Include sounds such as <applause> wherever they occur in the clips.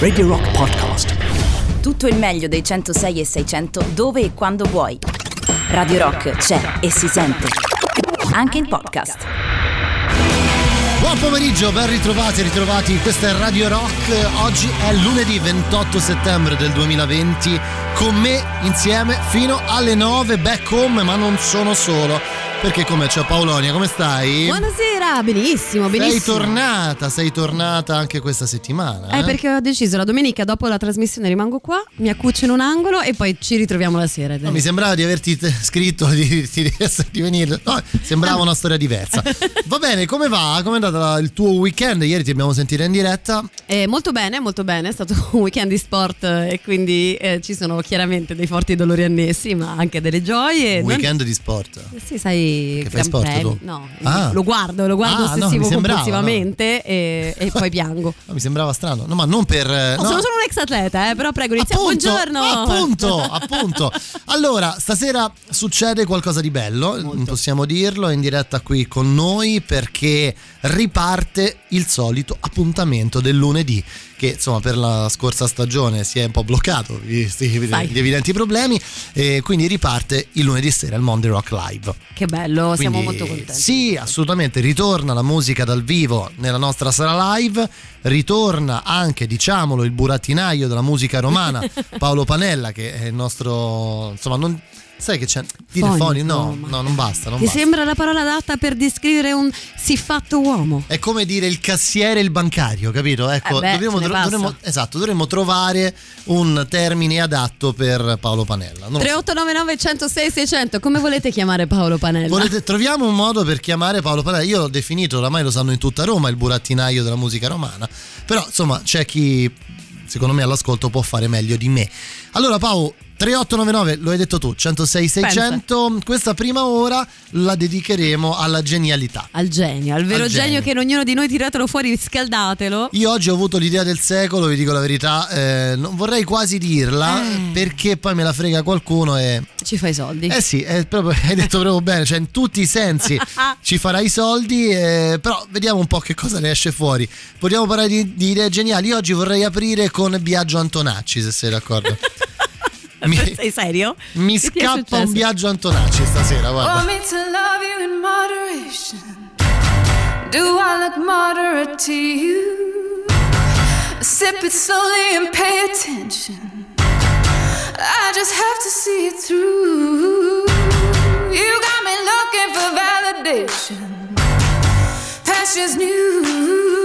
Radio Rock Podcast. Tutto il meglio dei 106 e 600 dove e quando vuoi. Radio Rock c'è e si sente. Anche in podcast. Buon pomeriggio, ben ritrovati e ritrovati. Questa è Radio Rock. Oggi è lunedì 28 settembre del 2020. Con me insieme fino alle 9 back home, ma non sono solo perché come c'è Paolonia, come stai? Buonasera, benissimo, benissimo. Sei tornata, sei tornata anche questa settimana. Eh, Eh, perché ho deciso la domenica dopo la trasmissione rimango qua, mi accuccio in un angolo e poi ci ritroviamo la sera. No, mi sembrava di averti te- scritto di, di, di venire. No, sembrava una storia diversa. Va bene, come va? Come è andato il tuo weekend? Ieri ti abbiamo sentito in diretta. Eh, molto bene, molto bene, è stato <laughs> un weekend di sport eh, e quindi eh, ci sono chiaramente dei forti dolori annessi, ma anche delle gioie. Un Non- weekend di sport. Sì, sai, Che fai Gran sport Premi. tu? No, Ah. lo guardo, lo guardo Ah, no, ossessivo mi sembrava, compulsivamente e, e poi piango. <laughs> No, mi sembrava strano. No, ma non per. No, no. Sono solo un ex atleta, eh, però prego, iniziamo. Appunto, Buongiorno. Appunto, <laughs> appunto. Allora, stasera succede qualcosa di bello, possiamo dirlo, è in diretta qui con noi perché riparte il solito appuntamento del lunedì che insomma per la scorsa stagione si è un po' bloccato visti gli evidenti problemi e quindi riparte il lunedì sera il Monday Rock Live. Che bello, siamo Quindi, molto contenti. Sì, assolutamente, ritorna la musica dal vivo nella nostra sala live, ritorna anche, diciamolo, il burattinaio della musica romana, <laughs> Paolo Panella, che è il nostro... insomma, non... Sai che c'è? Dire Fonico, foni? No, no, non basta, non Ti basta. sembra la parola adatta per descrivere un siffatto uomo? È come dire il cassiere e il bancario, capito? Ecco, Eh beh, dovremmo, dovremmo- esatto, dovremmo trovare un termine adatto per Paolo Panella. Non lo so. 3899 106 600 come volete chiamare Paolo Panella? Volete- troviamo un modo per chiamare Paolo Panella. Io l'ho definito, oramai lo sanno in tutta Roma, il burattinaio della musica romana. Però, insomma, c'è chi, secondo me, all'ascolto può fare meglio di me. Allora, Paolo. 3899, lo hai detto tu, 106 600. Questa prima ora la dedicheremo alla genialità. Al genio, al vero Al genio. genio. che in ognuno di noi tiratelo fuori, scaldatelo. Io oggi ho avuto l'idea del secolo, vi dico la verità, eh, non vorrei quasi dirla Eh. perché poi me la frega qualcuno e... Ci fai i soldi. Eh sì, proprio- hai detto proprio <laughs> bene, cioè in tutti i sensi <laughs> ci farai i soldi, eh, però vediamo un po' che cosa ne esce fuori. Vogliamo parlare di, di idee geniali? Io oggi vorrei aprire con Biagio Antonacci, se sei d'accordo. <laughs> mi, Sei serio? mi Che scappa un Biagio Antonacci stasera, guarda. Want me to love you in moderation? Do I look moderate to you? Sip it slowly and pay attention. I just have to see it through. You got me looking for validation. Passion's new.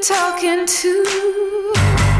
Talking to?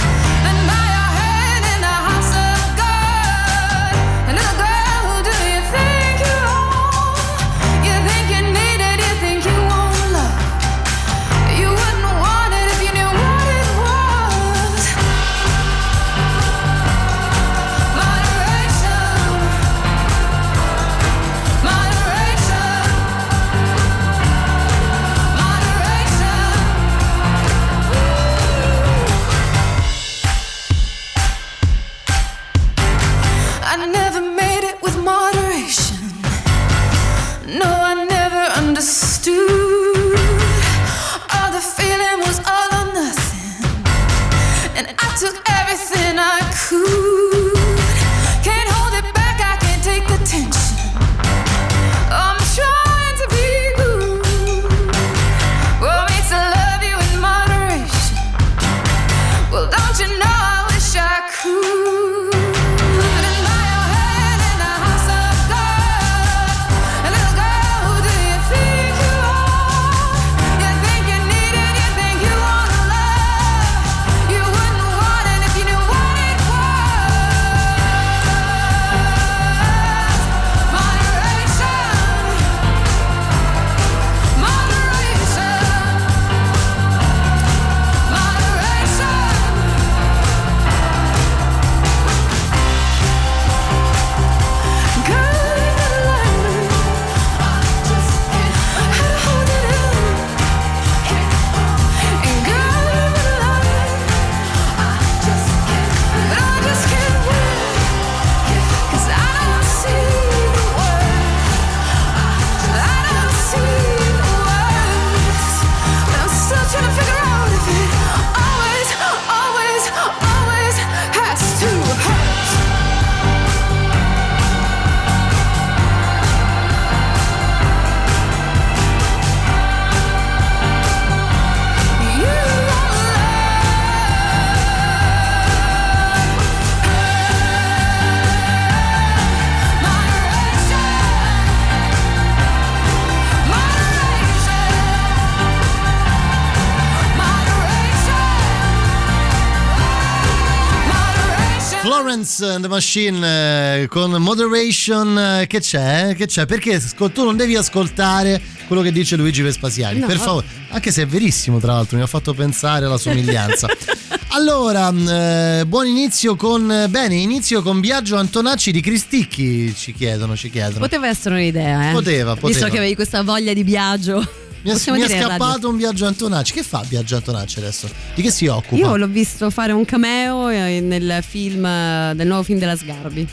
And the Machine eh, con Moderation eh, che c'è? Che c'è? Perché tu non devi ascoltare quello che dice Luigi Vespasiani, No. per favore, anche se è verissimo tra l'altro, mi ha fatto pensare alla somiglianza. <laughs> allora, mh, eh, buon inizio con bene, inizio con Biagio Antonacci di Cristicchi, ci chiedono, ci chiedono. Poteva essere un'idea, eh. Poteva, poteva. Visto che avevi questa voglia di viaggio. Mi è, mi è scappato un Biagio Antonacci. Che fa Biagio Antonacci adesso? Di che si occupa? Io l'ho visto fare un cameo eh, nel film, eh, del nuovo film della Sgarbi,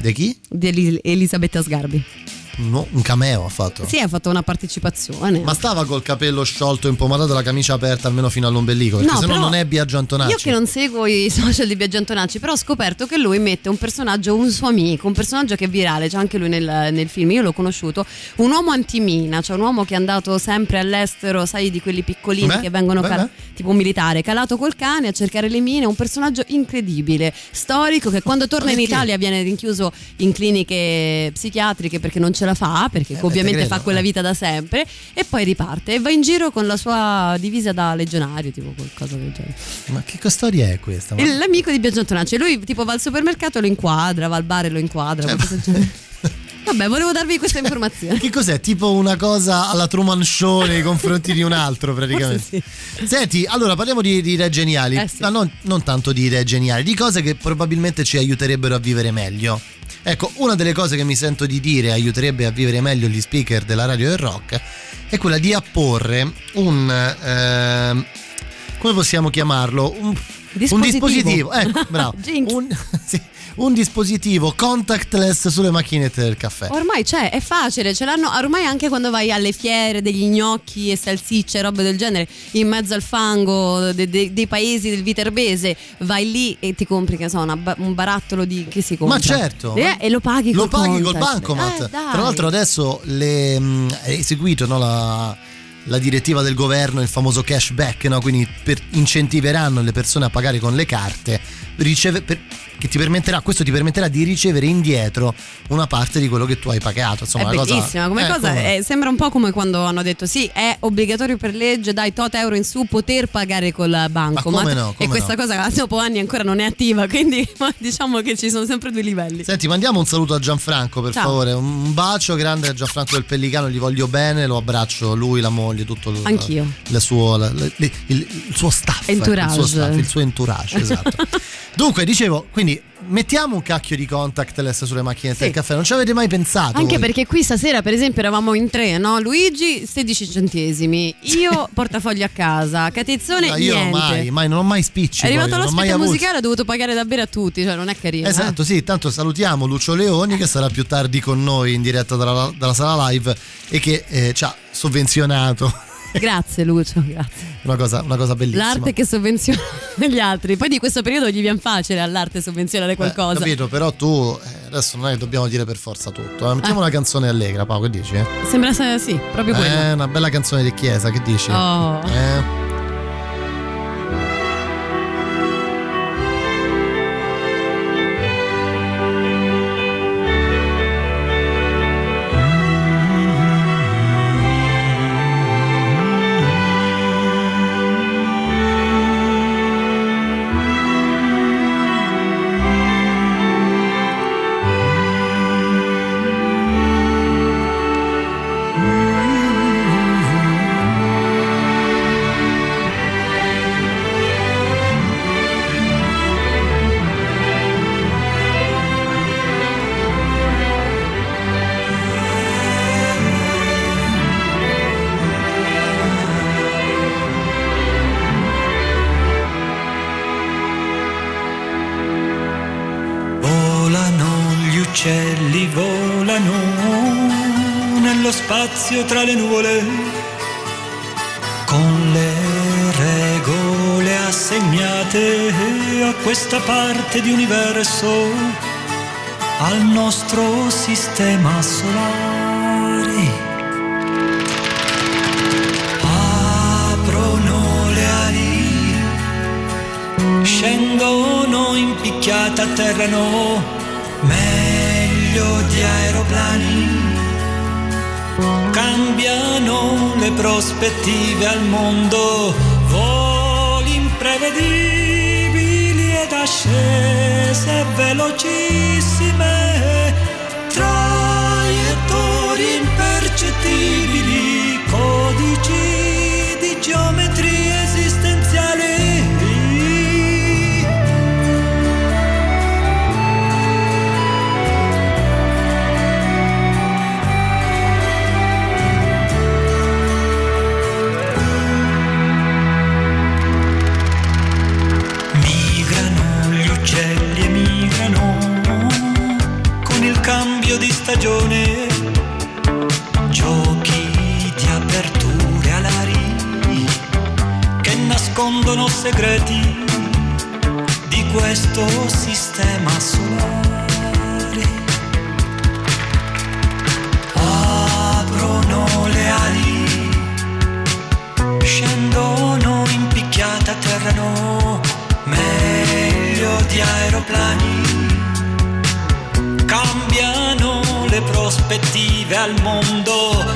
Di chi? di Elis- Elisabetta Sgarbi. No, un cameo ha fatto. Sì, ha fatto una partecipazione. Ma stava col capello sciolto, impomatato, la camicia aperta almeno fino all'ombelico, perché No, se no non è Biagio Antonacci. Io che non seguo i social di Biagio Antonacci, però ho scoperto che lui mette un personaggio, un suo amico, un personaggio che è virale, c'è anche lui nel, nel film, io l'ho conosciuto, un uomo antimina, cioè un uomo che è andato sempre all'estero, sai, di quelli piccolini Beh, che vengono beh, cal- beh. tipo un militare, calato col cane a cercare le mine, un personaggio incredibile, storico, che quando torna in Perché? Italia viene rinchiuso in cliniche psichiatriche perché non ce la fa, perché Eh, ovviamente fa quella eh. vita da sempre, e poi riparte e va in giro con la sua divisa da legionario, tipo qualcosa del genere. Ma che storia è questa? Ma- L'amico di Biagio Antonacci, lui tipo va al supermercato lo inquadra, va al bar e lo inquadra. Cioè. <laughs> Vabbè, volevo darvi questa informazione. Che cos'è? Tipo una cosa alla Truman Show nei confronti di un altro, praticamente. Forse Senti, allora parliamo di, di idee geniali, Eh sì. ma non, non tanto di idee geniali, di cose che probabilmente ci aiuterebbero a vivere meglio. Ecco, una delle cose che mi sento di dire aiuterebbe a vivere meglio gli speaker della radio del rock è quella di apporre un. ehm, come possiamo chiamarlo? Un, un Dispositivo. dispositivo. Ecco, <laughs> bravo. Un, <laughs> sì, un dispositivo contactless sulle macchinette del caffè. Ormai c'è, è facile, ce l'hanno ormai anche quando vai alle fiere degli gnocchi e salsicce e robe del genere, in mezzo al fango de- de- dei paesi del viterbese, vai lì e ti compri, che so, una un barattolo di che si compra. Ma certo. Eh, e lo paghi Lo col paghi col bancomat. Eh. Tra l'altro adesso le, mh, è eseguito no, la, la direttiva del governo, il famoso cashback, no? quindi incentiveranno le persone a pagare con le carte, riceve- per- che ti permetterà, questo ti permetterà di ricevere indietro una parte di quello che tu hai pagato. Insomma, è una cosa- bellissima come eh, cosa, come no. eh, sembra un po' come quando hanno detto sì, è obbligatorio per legge, dai tot euro in su poter pagare col bancomat come no, come e questa no. cosa dopo anni ancora non è attiva, quindi <laughs> diciamo che ci sono sempre due livelli. Senti, mandiamo un saluto a Gianfranco per Ciao. favore. Un bacio grande a Gianfranco del Pellicano, gli voglio bene, lo abbraccio lui, la moglie, tutto il, Anch'io. suo, la- la- il, il suo staff. ecco. Il suo, staff, il suo entourage, esatto. <laughs> Dunque, dicevo, quindi mettiamo un cacchio di contactless sulle macchinette Sì. del caffè, non ci avete mai pensato? Anche voi? perché qui stasera, per esempio, eravamo in tre, no? Luigi 16 centesimi, io portafoglio a casa, Catezzone No, io niente. mai, mai, non ho mai spicci. È arrivato ho l'ospite musicale, ha dovuto pagare da bere a tutti, cioè non è carino. eh. Esatto, sì, tanto salutiamo Lucio Leoni che sarà più tardi con noi in diretta dalla, dalla sala live e che eh, ci ha sovvenzionato. Grazie Lucio, grazie. Una cosa, una cosa bellissima. L'arte che sovvenziona <laughs> gli altri. Poi di questo periodo gli viene facile all'arte sovvenzionare Eh, qualcosa. capito, però tu eh, adesso non è che dobbiamo dire per forza tutto. eh. Mettiamo una canzone allegra, Paolo, che dici? Eh, Sembra se- sì, proprio quello. una bella canzone di chiesa, che dici? Oh. Eh. Spazio tra le nuvole, con le regole assegnate a questa parte di universo, al nostro sistema solare. Aprono le ali scendono in picchiata, atterrano meglio di aeroplani. Cambiano le prospettive al mondo, voli imprevedibili ed ascese velocissime, traiettorie impercettibili, codici di geometrie stagione. Giochi di aperture alari che nascondono segreti di questo sistema solare. Aprono le ali scendono in picchiata atterrano meglio di aeroplani prospettive al mondo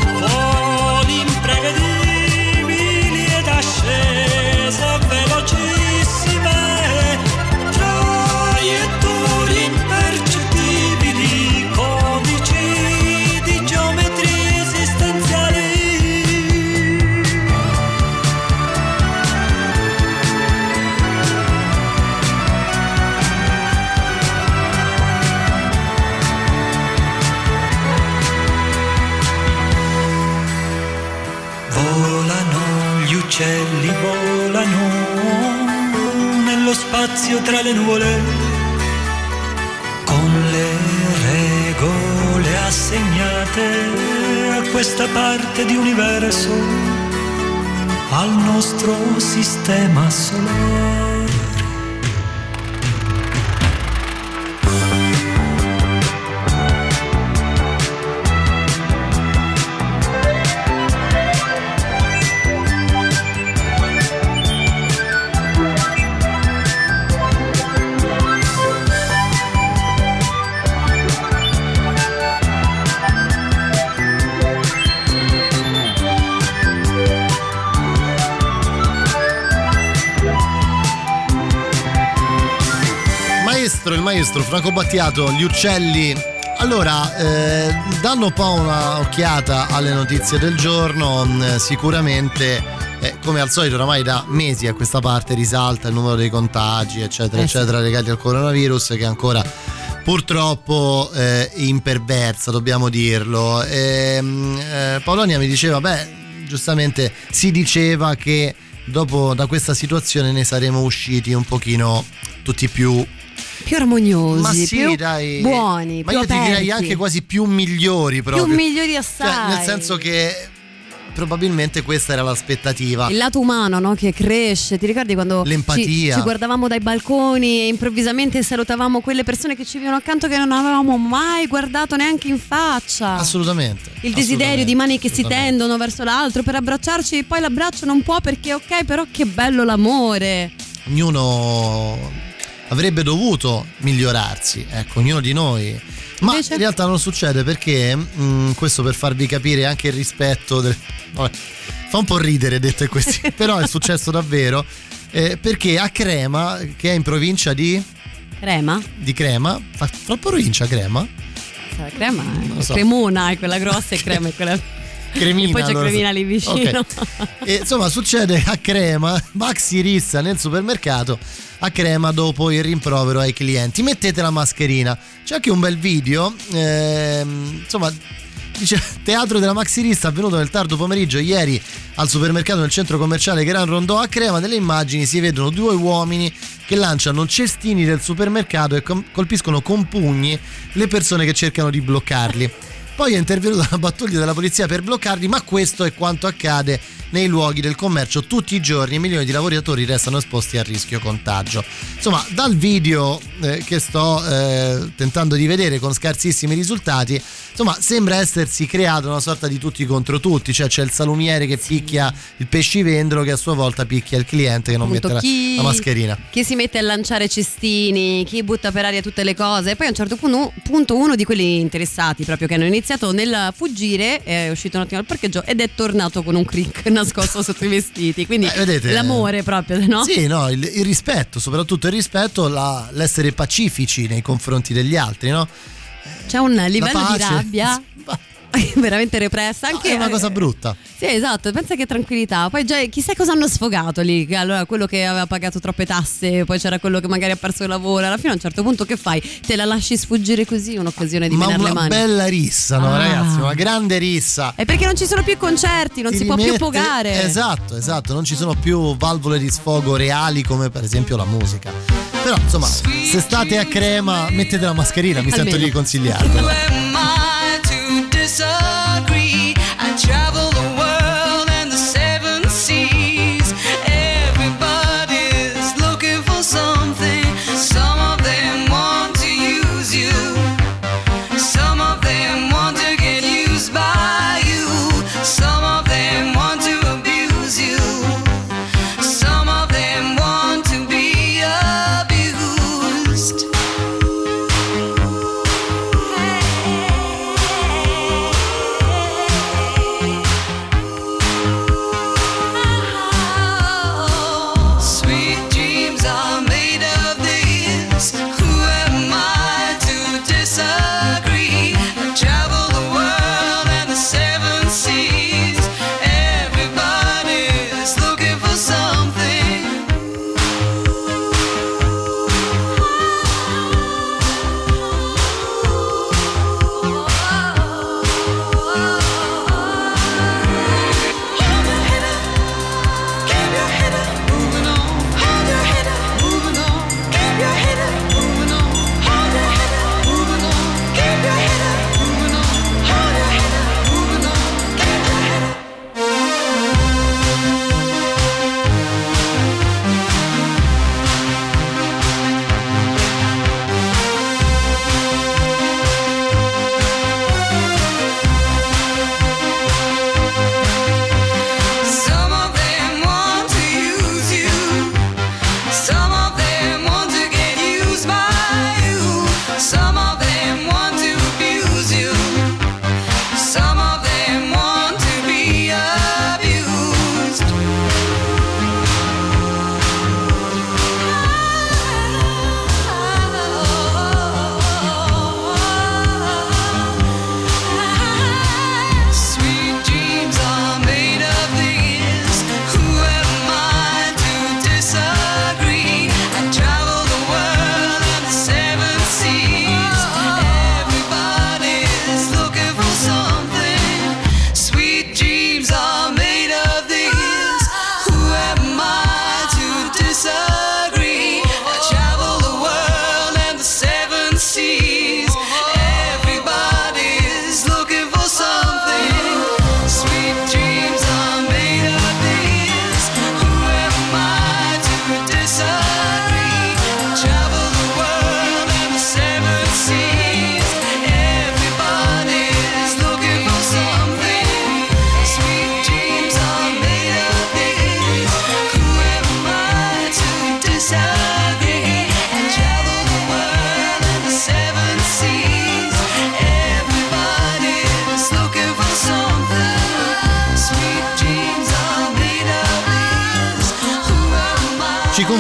tra le nuvole, con le regole assegnate a questa parte di universo, al nostro sistema solare. Maestro, Franco Battiato, gli uccelli. Allora, eh, danno un po' un'occhiata alle notizie del giorno, mh, sicuramente eh, come al solito oramai da mesi a questa parte risalta il numero dei contagi, eccetera, Eh sì. eccetera, legati al coronavirus che ancora purtroppo eh, imperversa, dobbiamo dirlo. Ehm, eh, Paolonia mi diceva, beh, giustamente si diceva che dopo da questa situazione ne saremo usciti un pochino tutti più Più armoniosi, ma sì, più dai. buoni, ma più io ti direi aperti. anche quasi più migliori proprio. più migliori Cioè, assai. nel senso che probabilmente questa era l'aspettativa. Il lato umano no? che cresce, ti ricordi quando ci, L'empatia. ci guardavamo dai balconi e improvvisamente salutavamo quelle persone che ci vivono accanto che non avevamo mai guardato neanche in faccia? Assolutamente. Il desiderio di mani che si assolutamente. tendono verso l'altro per abbracciarci e poi l'abbraccio non può perché ok, però che bello l'amore. Ognuno avrebbe dovuto migliorarsi, ecco, ognuno di noi. Ma Invece- in realtà non succede perché, mh, questo per farvi capire anche il rispetto del... vabbè, fa un po' ridere detto così, <laughs> però è successo davvero, eh, perché a Crema, che è in provincia di, Crema? di Crema, fa, fa provincia Crema? La crema so. cremona è quella grossa e crema è quella <laughs> Cremina. E poi c'è allora. Cremina lì vicino. Ok. E, insomma, succede a Crema, Maxi rissa nel supermercato a Crema dopo il rimprovero ai clienti. Mettete la mascherina. C'è anche un bel video, ehm, insomma, dice <laughs> teatro della Maxi rissa avvenuto nel tardo pomeriggio ieri al supermercato nel centro commerciale Gran Rondò a Crema. Nelle immagini si vedono due uomini che lanciano cestini del supermercato e colpiscono con pugni le persone che cercano di bloccarli. Poi è intervenuta la pattuglia della polizia per bloccarli, ma questo è quanto accade nei luoghi del commercio tutti i giorni. Milioni di lavoratori restano esposti al rischio contagio. Insomma, dal video eh, che sto eh, tentando di vedere con scarsissimi risultati, insomma, sembra essersi creata una sorta di tutti contro tutti, cioè c'è il salumiere che picchia il pescivendolo che a sua volta picchia il cliente che non Appunto, mette la, chi- la mascherina. Chi si mette a lanciare cestini, chi butta per aria tutte le cose. E poi a un certo punto, punto uno di quelli interessati, proprio che hanno iniziato nel fuggire, è uscito un attimo dal parcheggio ed è tornato con un crick nascosto sotto i vestiti. Quindi Eh, vedete- l'amore proprio, no? Sì, no, il, il rispetto, soprattutto il rispetto, la- l'essere pacifici nei confronti degli altri, no? C'è un livello di rabbia <laughs> veramente repressa. Anche è una cosa brutta. Sì, esatto, pensa che tranquillità. Poi già chissà cosa hanno sfogato lì. Allora quello che aveva pagato troppe tasse, poi c'era quello che magari ha perso il lavoro. Alla fine a un certo punto che fai? Te la lasci sfuggire così un'occasione di Ma una mani. bella rissa, no, Ah. ragazzi? Una grande rissa. È perché non ci sono più concerti, non Ti si può più rimette- pogare. Esatto, esatto, non ci sono più valvole di sfogo reali come per esempio la musica. Però insomma, se state a crema, mettete la mascherina, mi sento Almeno. di consigliarvelo.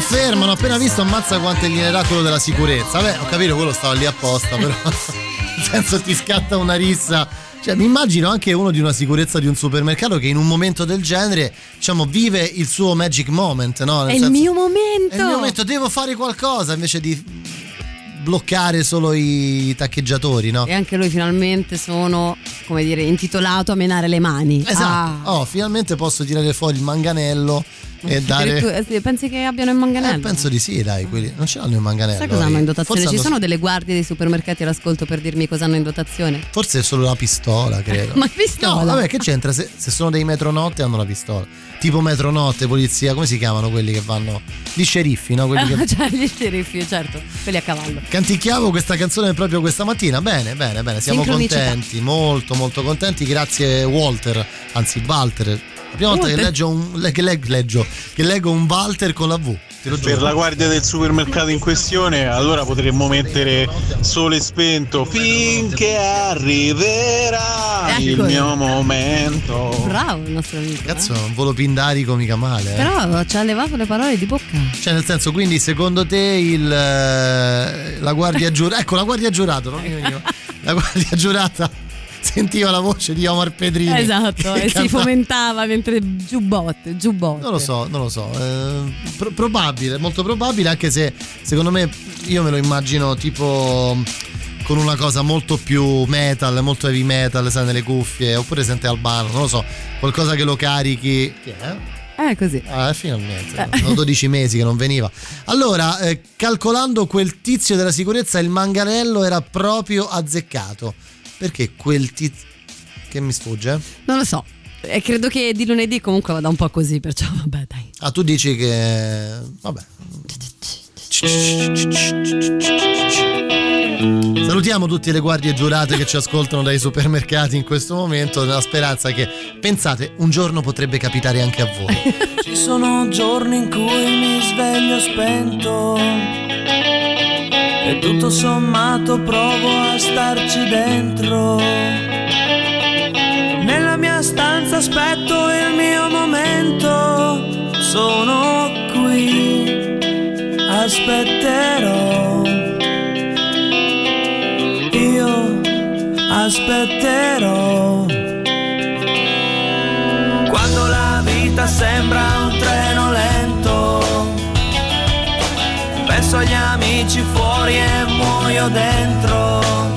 Confermano, appena visto ammazza quanto gliene dà quello della sicurezza. Beh, ho capito, quello stava lì apposta, però <laughs> nel senso ti scatta una rissa. Cioè, mi immagino anche uno di una sicurezza di un supermercato che in un momento del genere, diciamo, vive il suo magic moment, no? Nel È il senso- mio momento. È il mio momento, devo fare qualcosa invece di bloccare solo i taccheggiatori, no? E anche lui finalmente sono, come dire, intitolato a menare le mani. Esatto. Ah. Oh, finalmente posso tirare fuori il manganello e dare. Eh, Pensi che abbiano il manganello? Eh, penso di sì, dai, quelli non ce l'hanno il manganello. Sai cosa hanno in dotazione? Forse Ci hanno- sono delle guardie dei supermercati all'ascolto per dirmi cosa hanno in dotazione? Forse è solo la pistola, credo. <laughs> Ma pistola? No, vabbè, che c'entra? Se, se sono dei metronotte hanno la pistola. Tipo metronotte, polizia, come si chiamano quelli che vanno? Gli sceriffi, no? Quelli Ah, che... cioè gli sceriffi, certo, quelli a cavallo. Canticchiavo questa canzone proprio questa mattina. Bene, bene, bene. Siamo contenti, molto, molto contenti. Grazie, Walter, anzi, Walter. La prima volta che leggo, un, che leg- leggio, che leggo un Walter con la V. Per la guardia del supermercato in questione, allora potremmo mettere sole spento finché arriverà il Eccolo. mio momento. Bravo il nostro amico. eh. Cazzo, un volo pindarico mica male. eh. Però ci ha levato le parole di bocca. Cioè, nel senso, quindi secondo te il, eh, la guardia giurata. Ecco, la guardia giurata, non mi veniva. <laughs> La guardia giurata <laughs> sentiva la voce di Omar Pedrini. Esatto, che <laughs> e si cantava- fomentava mentre giubbotte, giubbotte. Non lo so, non lo so. eh, pro- probabile, molto probabile, anche se secondo me io me lo immagino tipo con una cosa molto più metal, molto heavy metal, sai, nelle cuffie, oppure sente Albano, non lo so, qualcosa che lo carichi. Chi è? Eh, così. Ah, finalmente, sono 12 mesi che non veniva. Allora, eh, calcolando quel tizio della sicurezza, il manganello era proprio azzeccato. Perché quel tizio... Che mi sfugge? Non lo so. E credo che di lunedì comunque vada un po' così, perciò <laughs> vabbè, dai. Ah, tu dici che... Vabbè. Salutiamo tutte le guardie giurate che ci ascoltano dai supermercati in questo momento, nella speranza che, pensate, un giorno potrebbe capitare anche a voi. Ci sono giorni in cui mi sveglio spento e tutto sommato provo a starci dentro. Nella mia stanza aspetto il mio momento, sono qui, aspetterò. Io aspetterò. Quando la vita sembra un penso agli amici fuori e muoio dentro.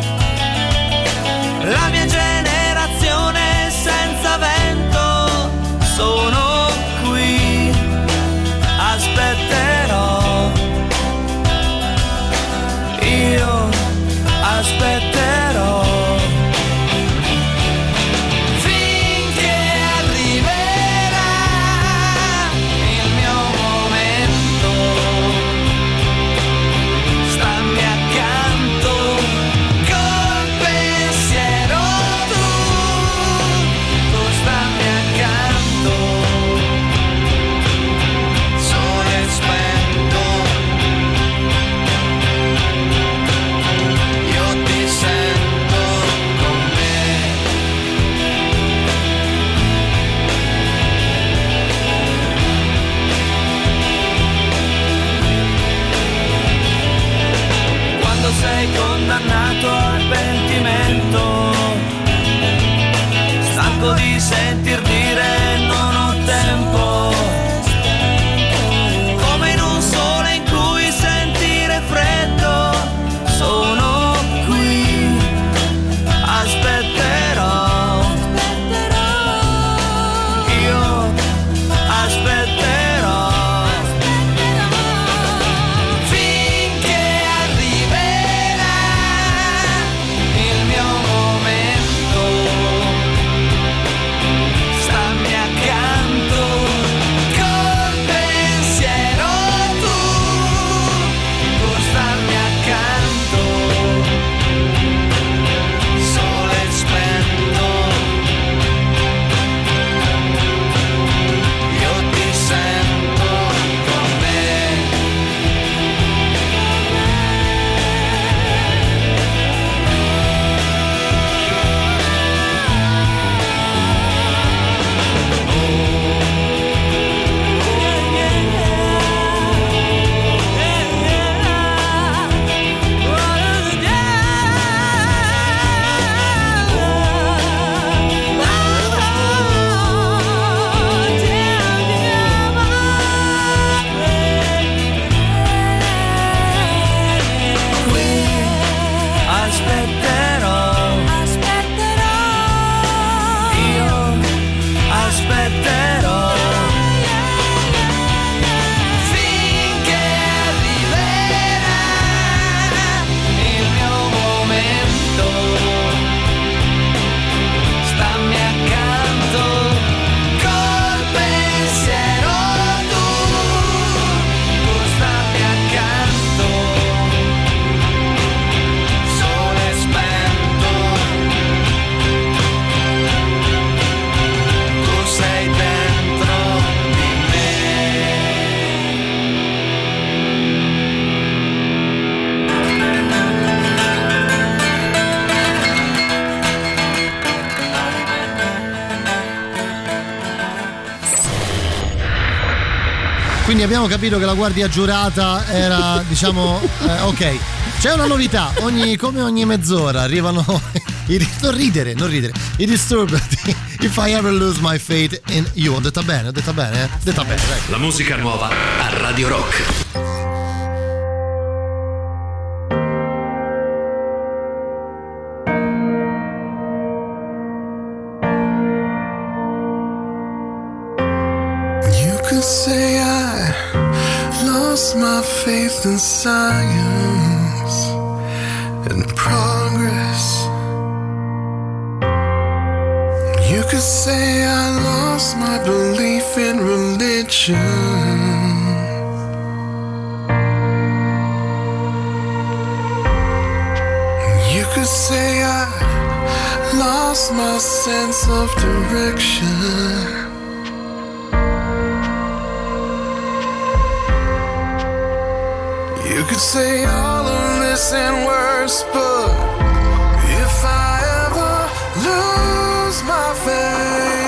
Abbiamo capito che la guardia giurata era, diciamo, eh, ok. C'è una novità, ogni, come ogni mezz'ora arrivano <laughs> i non ridere, non ridere. I disturbed. <laughs> If I ever lose my faith in you. Ho detta bene, ho detta bene, eh? Detta bene, dai. La musica nuova a Radio Rock. Faith in science and progress. You could say I lost my belief in religion. You could say I lost my sense of direction. Could say all of this and worse, but if I ever lose my faith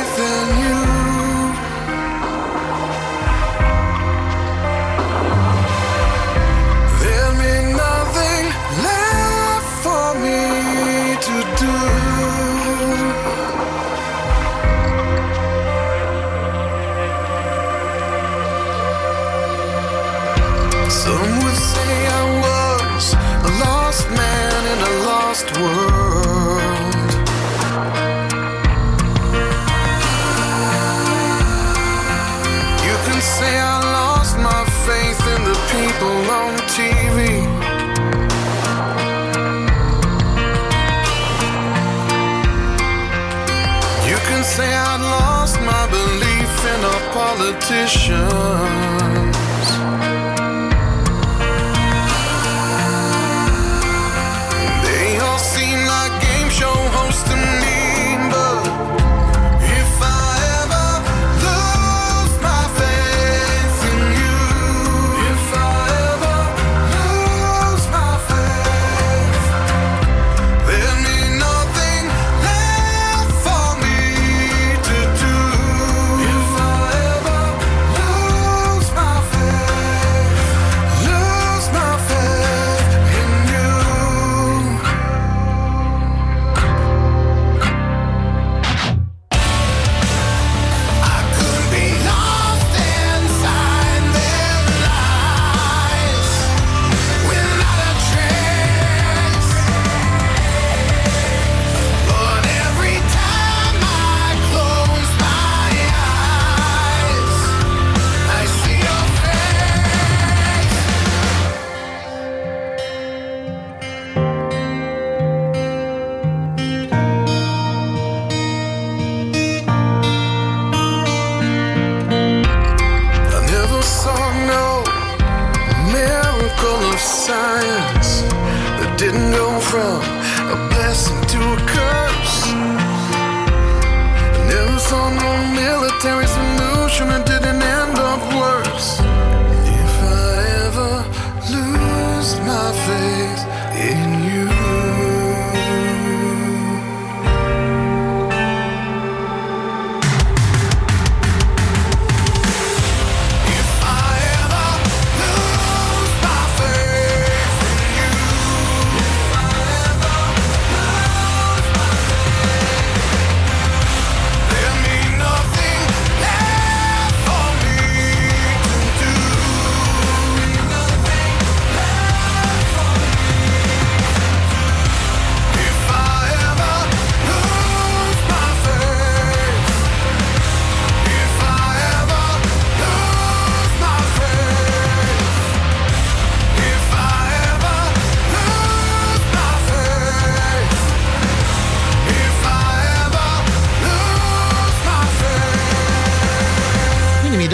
on TV. You can say I lost my belief in our politicians.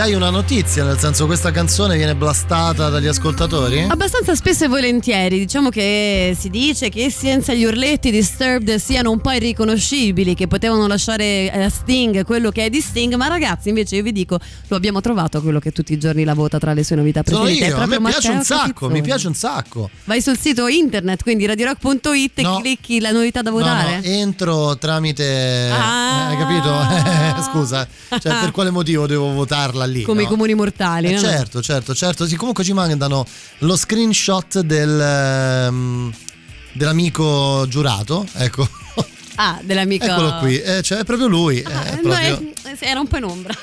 Dai una notizia, nel senso questa canzone viene blastata dagli ascoltatori? Abbastanza spesso e volentieri, diciamo che si dice che senza gli urletti di Disturbed siano un po' irriconoscibili, che potevano lasciare a Sting quello che è di Sting, ma ragazzi invece io vi dico, lo abbiamo trovato quello che tutti i giorni la vota tra le sue novità Sono preferite. è io, a me piace un sacco, Catizzone. mi piace un sacco. Vai sul sito internet, quindi radiorock.it No. e clicchi la novità da No, votare. no, entro tramite. Ah. eh, hai capito? <laughs> Scusa, cioè, per quale motivo devo votarla quella lì. come no? i comuni mortali. Eh, no? certo, certo, certo. Sì, comunque ci mandano lo screenshot del, ehm, dell'amico giurato. Ecco, <laughs> Ah, dell'amico. eccolo qui. Eh, cioè, è proprio lui. Ah, è no, proprio- eh, era un po' in ombra.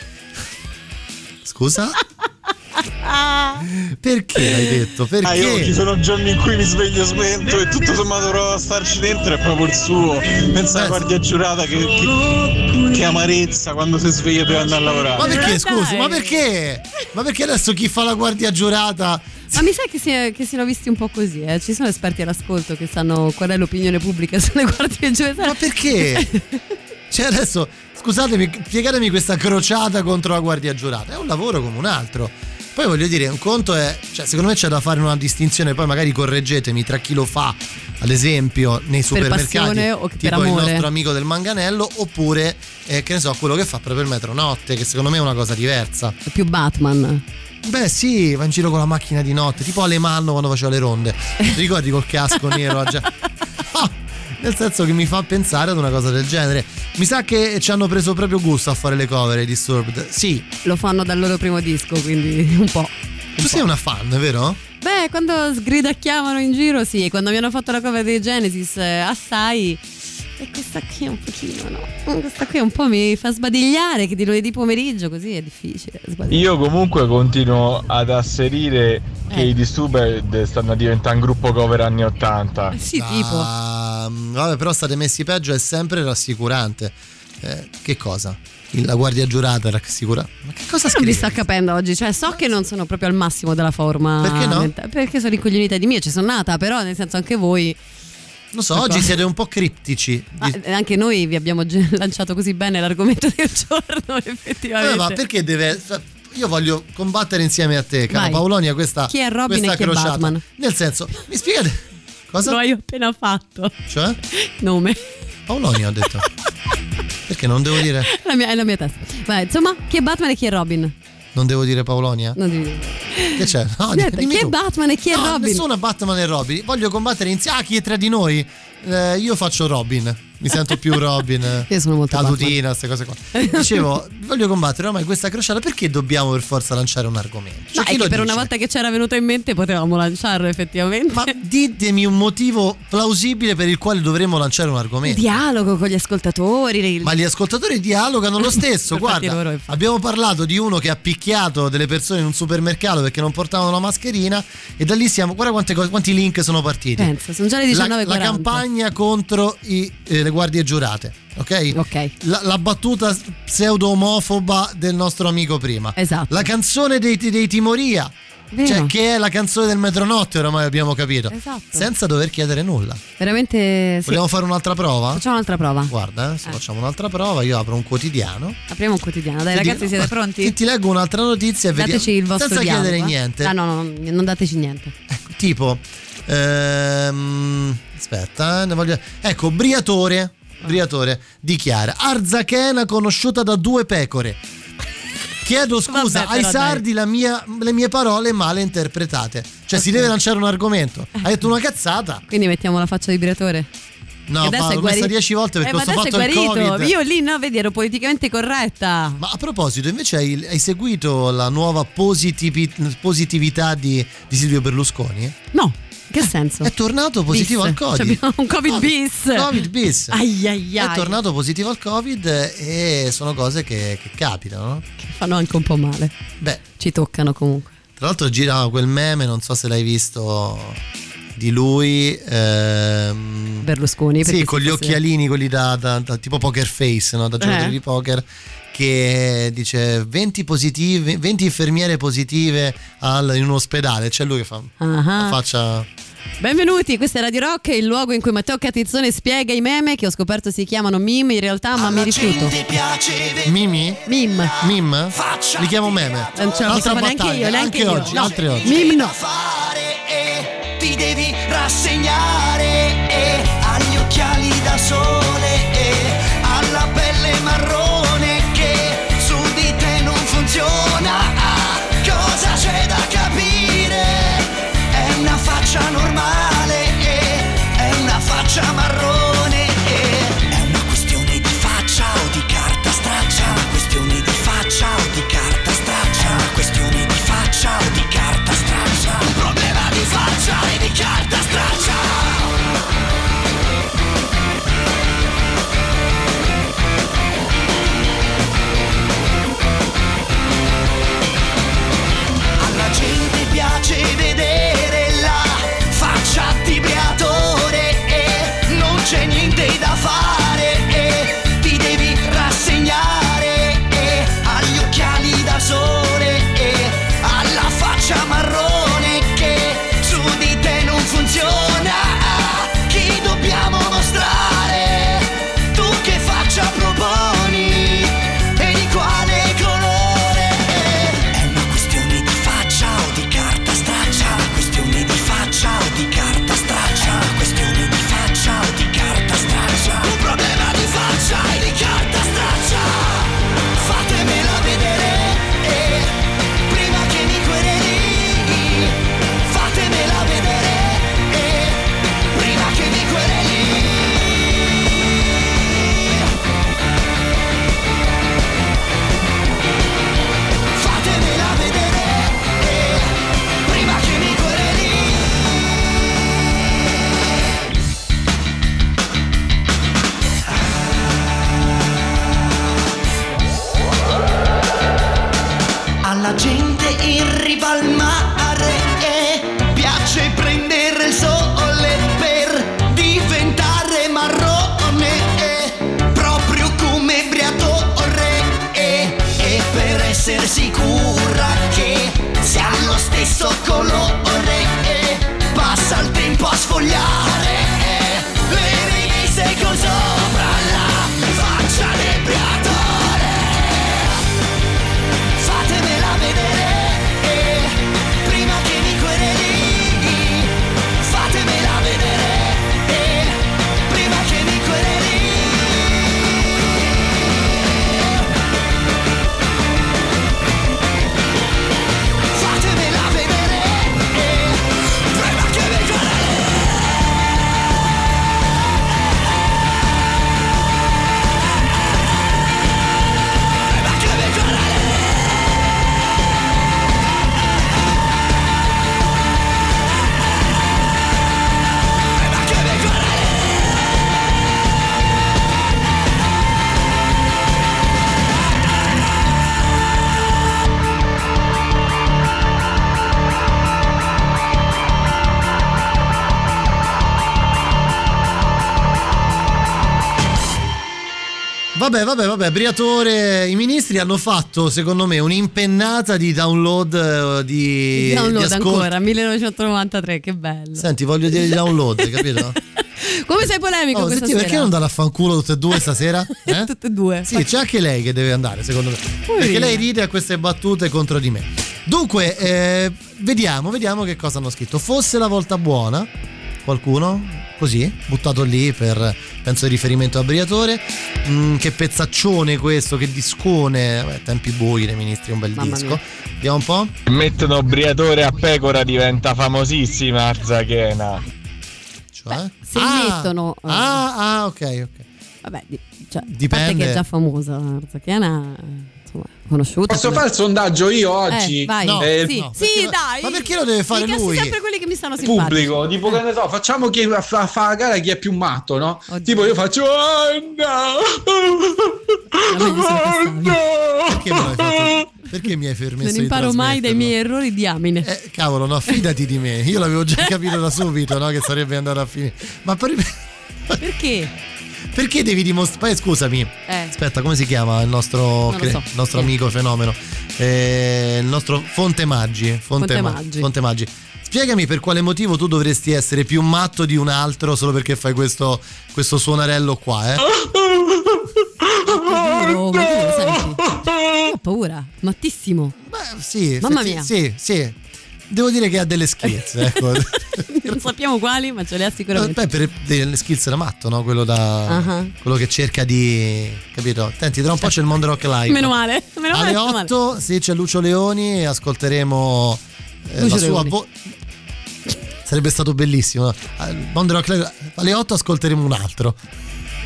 Scusa? <laughs> <laughs> Perché l'hai detto? Perché? Ah, io ci sono giorni in cui mi sveglio spento e tutto sommato provo a starci dentro, è proprio il suo. Pensa alla guardia giurata che, che, che amarezza quando si sveglia deve andare a lavorare. Ma perché, scusi? Ma perché? Ma perché adesso chi fa la guardia giurata? Ma mi sa che, si- che siano visti un po' così, eh. Ci sono esperti all'ascolto che sanno qual è l'opinione pubblica <laughs> sulle guardie giurate. Ma perché? Cioè adesso, scusatemi, spiegatemi questa crociata contro la guardia giurata. È un lavoro come un altro. Poi voglio dire, un conto è, cioè secondo me c'è da fare una distinzione, poi magari correggetemi tra chi lo fa, ad esempio, nei supermercati, passione o per tipo il amore? nostro amico del manganello, oppure, eh, che ne so, quello che fa proprio il metronotte, che secondo me è una cosa diversa. È più Batman. Beh sì, va in giro con la macchina di notte, tipo Alemanno quando faceva le ronde. Ti ricordi col casco <laughs> nero? già- nel senso che mi fa pensare ad una cosa del genere. Mi sa che ci hanno preso proprio gusto a fare le cover i Disturbed. Sì, Lo fanno dal loro primo disco, quindi <laughs> un po'. tu sei una fan, vero? Beh, quando sgridacchiavano in giro, sì, quando mi hanno fatto la cover dei Genesis, eh, assai. E questa qui un pochino, no? Questa qui un po' mi fa sbadigliare, che di lunedì pomeriggio così è difficile. sbadigliare. Io comunque continuo ad asserire che Eh. i Disturbed stanno diventando un gruppo cover anni 80. Sì, tipo. Ah, vabbè, però state messi peggio, è sempre rassicurante. Eh, che cosa? La guardia giurata rassicura. Ma che cosa Non scrivi? mi sta capendo oggi, cioè so che non sono proprio al massimo della forma. Perché no? Perché sono ricoglionita di mio, ci sono nata, però nel senso anche voi, Non so, oggi siete un po' criptici. ma Di- anche noi vi abbiamo <laughs> lanciato così bene l'argomento del giorno, <laughs> Eh, effettivamente. ma perché deve. Io voglio combattere insieme a te, cara Vai. Paolonia, questa, Chi è Robin questa e chi è crociata. Batman? Nel senso, mi spiegate cosa? Lo hai appena fatto. Cioè? Nome. Paolonia ho detto. <laughs> Perché non devo dire La mia, è la mia testa. Vai, insomma, chi è Batman e chi è Robin? Non devo dire Paolonia? Non devi Che c'è? No, dimmi chi è tu. Batman e chi è No, Robin? Nessuno è Batman e Robin. Voglio combattere insieme. Ah, chi è tra di noi? Eh, io faccio Robin. Mi sento più Robin. <laughs> Io sono molto Cadutina, queste cose qua. Dicevo, voglio combattere ormai questa crociata. Perché dobbiamo per forza lanciare un argomento? Cioè, No, che per dice? una volta che c'era venuto in mente potevamo lanciarlo effettivamente. Ma ditemi un motivo plausibile per il quale dovremmo lanciare un argomento. Dialogo con gli ascoltatori. Ma gli ascoltatori dialogano lo stesso. <laughs> Guarda, loro, abbiamo parlato di uno che ha picchiato delle persone in un supermercato perché non portavano la mascherina. E da lì siamo. Guarda quante quanti link sono partiti. Pensa, sono già le La, 19.40. la campagna contro i- eh, le guardie giurate. Ok? Ok. La, la battuta pseudo omofoba del nostro amico prima. Esatto. La canzone dei, dei Timoria. Vero. Cioè, che è la canzone del metronotte, oramai abbiamo capito. Esatto. Senza dover chiedere nulla. Veramente sì. Vogliamo fare un'altra prova? Facciamo un'altra prova. Guarda, eh, se Eh. facciamo un'altra prova, io apro un quotidiano. Apriamo un quotidiano. Dai, Ti ragazzi, dico- siete pronti? Ti, ti leggo un'altra notizia e vediamo. Dateci il vostro Senza dialogo. chiedere eh. niente. Ah, no, no, no, non dateci niente. Ecco, tipo, ehm, aspetta, eh, voglio- ecco, Briatore, Briatore dichiara: Arzachena conosciuta da due pecore. Chiedo scusa Vabbè, ai però, sardi la mia- le mie parole male interpretate. Cioè, si deve lanciare un argomento. Hai detto una cazzata? Quindi mettiamo la faccia di Briatore. No, ma l'ho messa guarito. dieci volte perché eh, ho adesso è fatto il guarito. Covid. Io lì no, vedi, ero politicamente corretta. Ma a proposito, invece hai, hai seguito la nuova positivi- positività di, di Silvio Berlusconi? No, che senso? È tornato positivo Bis. al Covid. Cioè, un Covid bis. Covid bis. Ai ai ai. È tornato positivo al Covid e sono cose che, che capitano. no? Fanno anche un po' male. Beh, Ci toccano comunque. tra l'altro gira quel meme, non so se l'hai visto, di lui. ehm, Berlusconi. sì, con gli fosse- occhialini, quelli da, da- da tipo poker face, no? da giocatore Eh. di poker. Che dice 20, positivi, 20 infermiere positive al- in un ospedale. C'è lui che fa Ah. la faccia. Benvenuti, questa è Radio Rock, il luogo in cui Matteo Catizzone spiega i meme che ho scoperto si chiamano meme in realtà, ma mi rifiuto. Mimi? Mim. Mim? Li chiamo meme. Non ce Altra fare neanche battaglia, io, neanche anche io. oggi, No. altre oggi. Mim no. ti devi rassegnare Vabbè, vabbè, vabbè, Briatore, i ministri hanno fatto secondo me un'impennata di download eh, di, di Download ascolto. ancora, 1993, che bello. Senti, voglio dire di download, <laughs> capito? Come sei polemico Oh, questa senti, perché non dare a fanculo tutte e due <laughs> stasera? Eh? Tutte e due. Sì, c'è anche lei che deve andare, secondo me. Perché lei ride a queste battute contro di me. Dunque, eh, vediamo, vediamo che cosa hanno scritto. Fosse la volta buona, qualcuno? Così, buttato lì per, penso, di riferimento a Briatore. Mm, che pezzaccione questo, che discone. Vabbè, tempi bui dei ministri, un bel Mamma disco. mia. Vediamo un po'. Mettono Briatore a pecora diventa famosissima Arzachena. Cioè? Se ah, mettono... eh, Ah, ah, ok, ok. Vabbè, di- cioè, a parte Dipende. che è già famosa, Arzacchiana, insomma, conosciuta. Posso fare il sondaggio io oggi? Eh, vai. No, Eh, sì, no, sì, dai. ma perché lo deve fare lui? sempre quelli che mi stanno simpatici. pubblico, tipo che ne so, facciamo chi fa, fa la gara chi è più matto, no? Oddio. Tipo io faccio oh se lo no. Perché, me l'hai fatto? Perché mi hai permesso Non di imparo mai dai miei errori di amine. Eh, cavolo, no, fidati di me. Io l'avevo già <laughs> capito da subito, no? Che sarebbe andato a finire. Ma per- Perché? Perché devi dimostrare? Scusami. Eh. Aspetta, come si chiama il nostro, cre- so. nostro è? amico fenomeno? Eh, il nostro Fonte Maggi. Fonte, Fonte Ma- Maggi. Fonte Maggi. Spiegami per quale motivo tu dovresti essere più matto di un altro solo perché fai questo, questo suonarello qua, eh? <laughs> Senti? Ho paura, mattissimo. Beh, sì, Mamma effetti- mia. Sì, sì. Devo dire che ha delle skills, <laughs> ecco. Non sappiamo quali, ma ce le ha sicuramente. Beh, per delle skills da matto, no? Quello da. Ah. Quello che cerca di. Capito? Senti, tra un po' c'è il Mondo Rock Live. Meno male. Meno male. Alle meno male. 8 sì, c'è Lucio Leoni ascolteremo eh, Lucio la sua voce. Sarebbe stato bellissimo. Mondo Rock Live alle 8 ascolteremo un altro.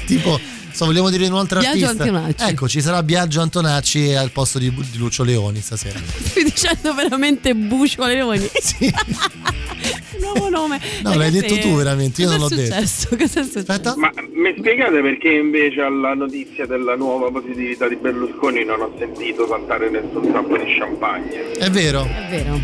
Tipo, so, vogliamo dire un'altra Biagio artista. Antonacci. Ecco, ci sarà Biagio Antonacci al posto di, di Lucio Leoni stasera. <laughs> Stai dicendo veramente Bucio Leoni. <laughs> Sì. <laughs> Nuovo nome. No, l'hai Ragazzi, detto tu veramente, io non l'ho è detto. successo? Cosa è successo? Aspetta. Ma mi spiegate perché invece alla notizia della nuova positività di Berlusconi non ho sentito saltare nessun tappo di champagne? È vero, È vero.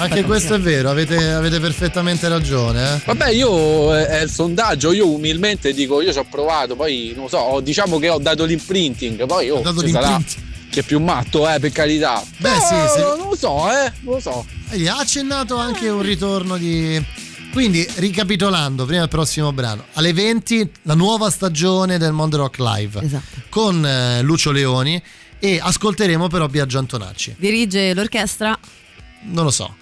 Anche questo è vero, avete, avete perfettamente ragione. Eh? Vabbè, io eh, è il sondaggio, io umilmente dico, io ci ho provato, poi non so, diciamo che ho dato l'imprinting, poi oh, Ho dato ci sarà l'imprinting. che è più matto, eh, per carità. Beh, Però, sì, sì. non lo so, eh, non lo so. Ha accennato anche un ritorno di. Quindi, ricapitolando, prima del prossimo brano, alle 20 la nuova stagione del Mondo Rock Live Esatto. con eh, Lucio Leoni e ascolteremo però Biagio Antonacci. Dirige l'orchestra. Non lo so.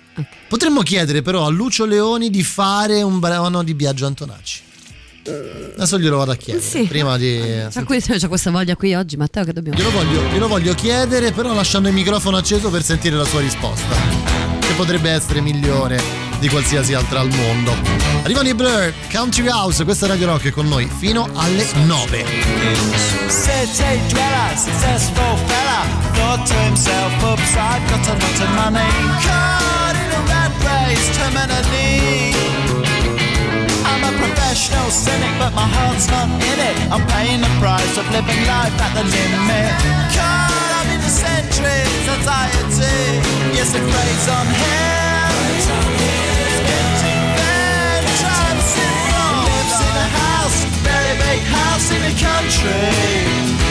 Potremmo chiedere però a Lucio Leoni di fare un brano di Biagio Antonacci. Adesso glielo vado a chiedere. Sì. Prima di. C'è, questa, c'è questa voglia qui oggi, Matteo, che dobbiamo. Glielo voglio, glielo voglio chiedere, però lasciando il microfono acceso per sentire la sua risposta. Che potrebbe essere migliore di qualsiasi altra al mondo. Arrivano i Blur, Country House, questa è Radio Rock è con noi fino alle 9. City dweller, successful fella, thought to himself, oops, I've got a lot of money. Caught in a rat race, terminally. I'm a professional cynic, but my heart's not in it. I'm paying the price of living life at the limit. Caught up in the centuries, anxiety. Lights on him. Getting bad, times in. Lives in a house, very big house in the country.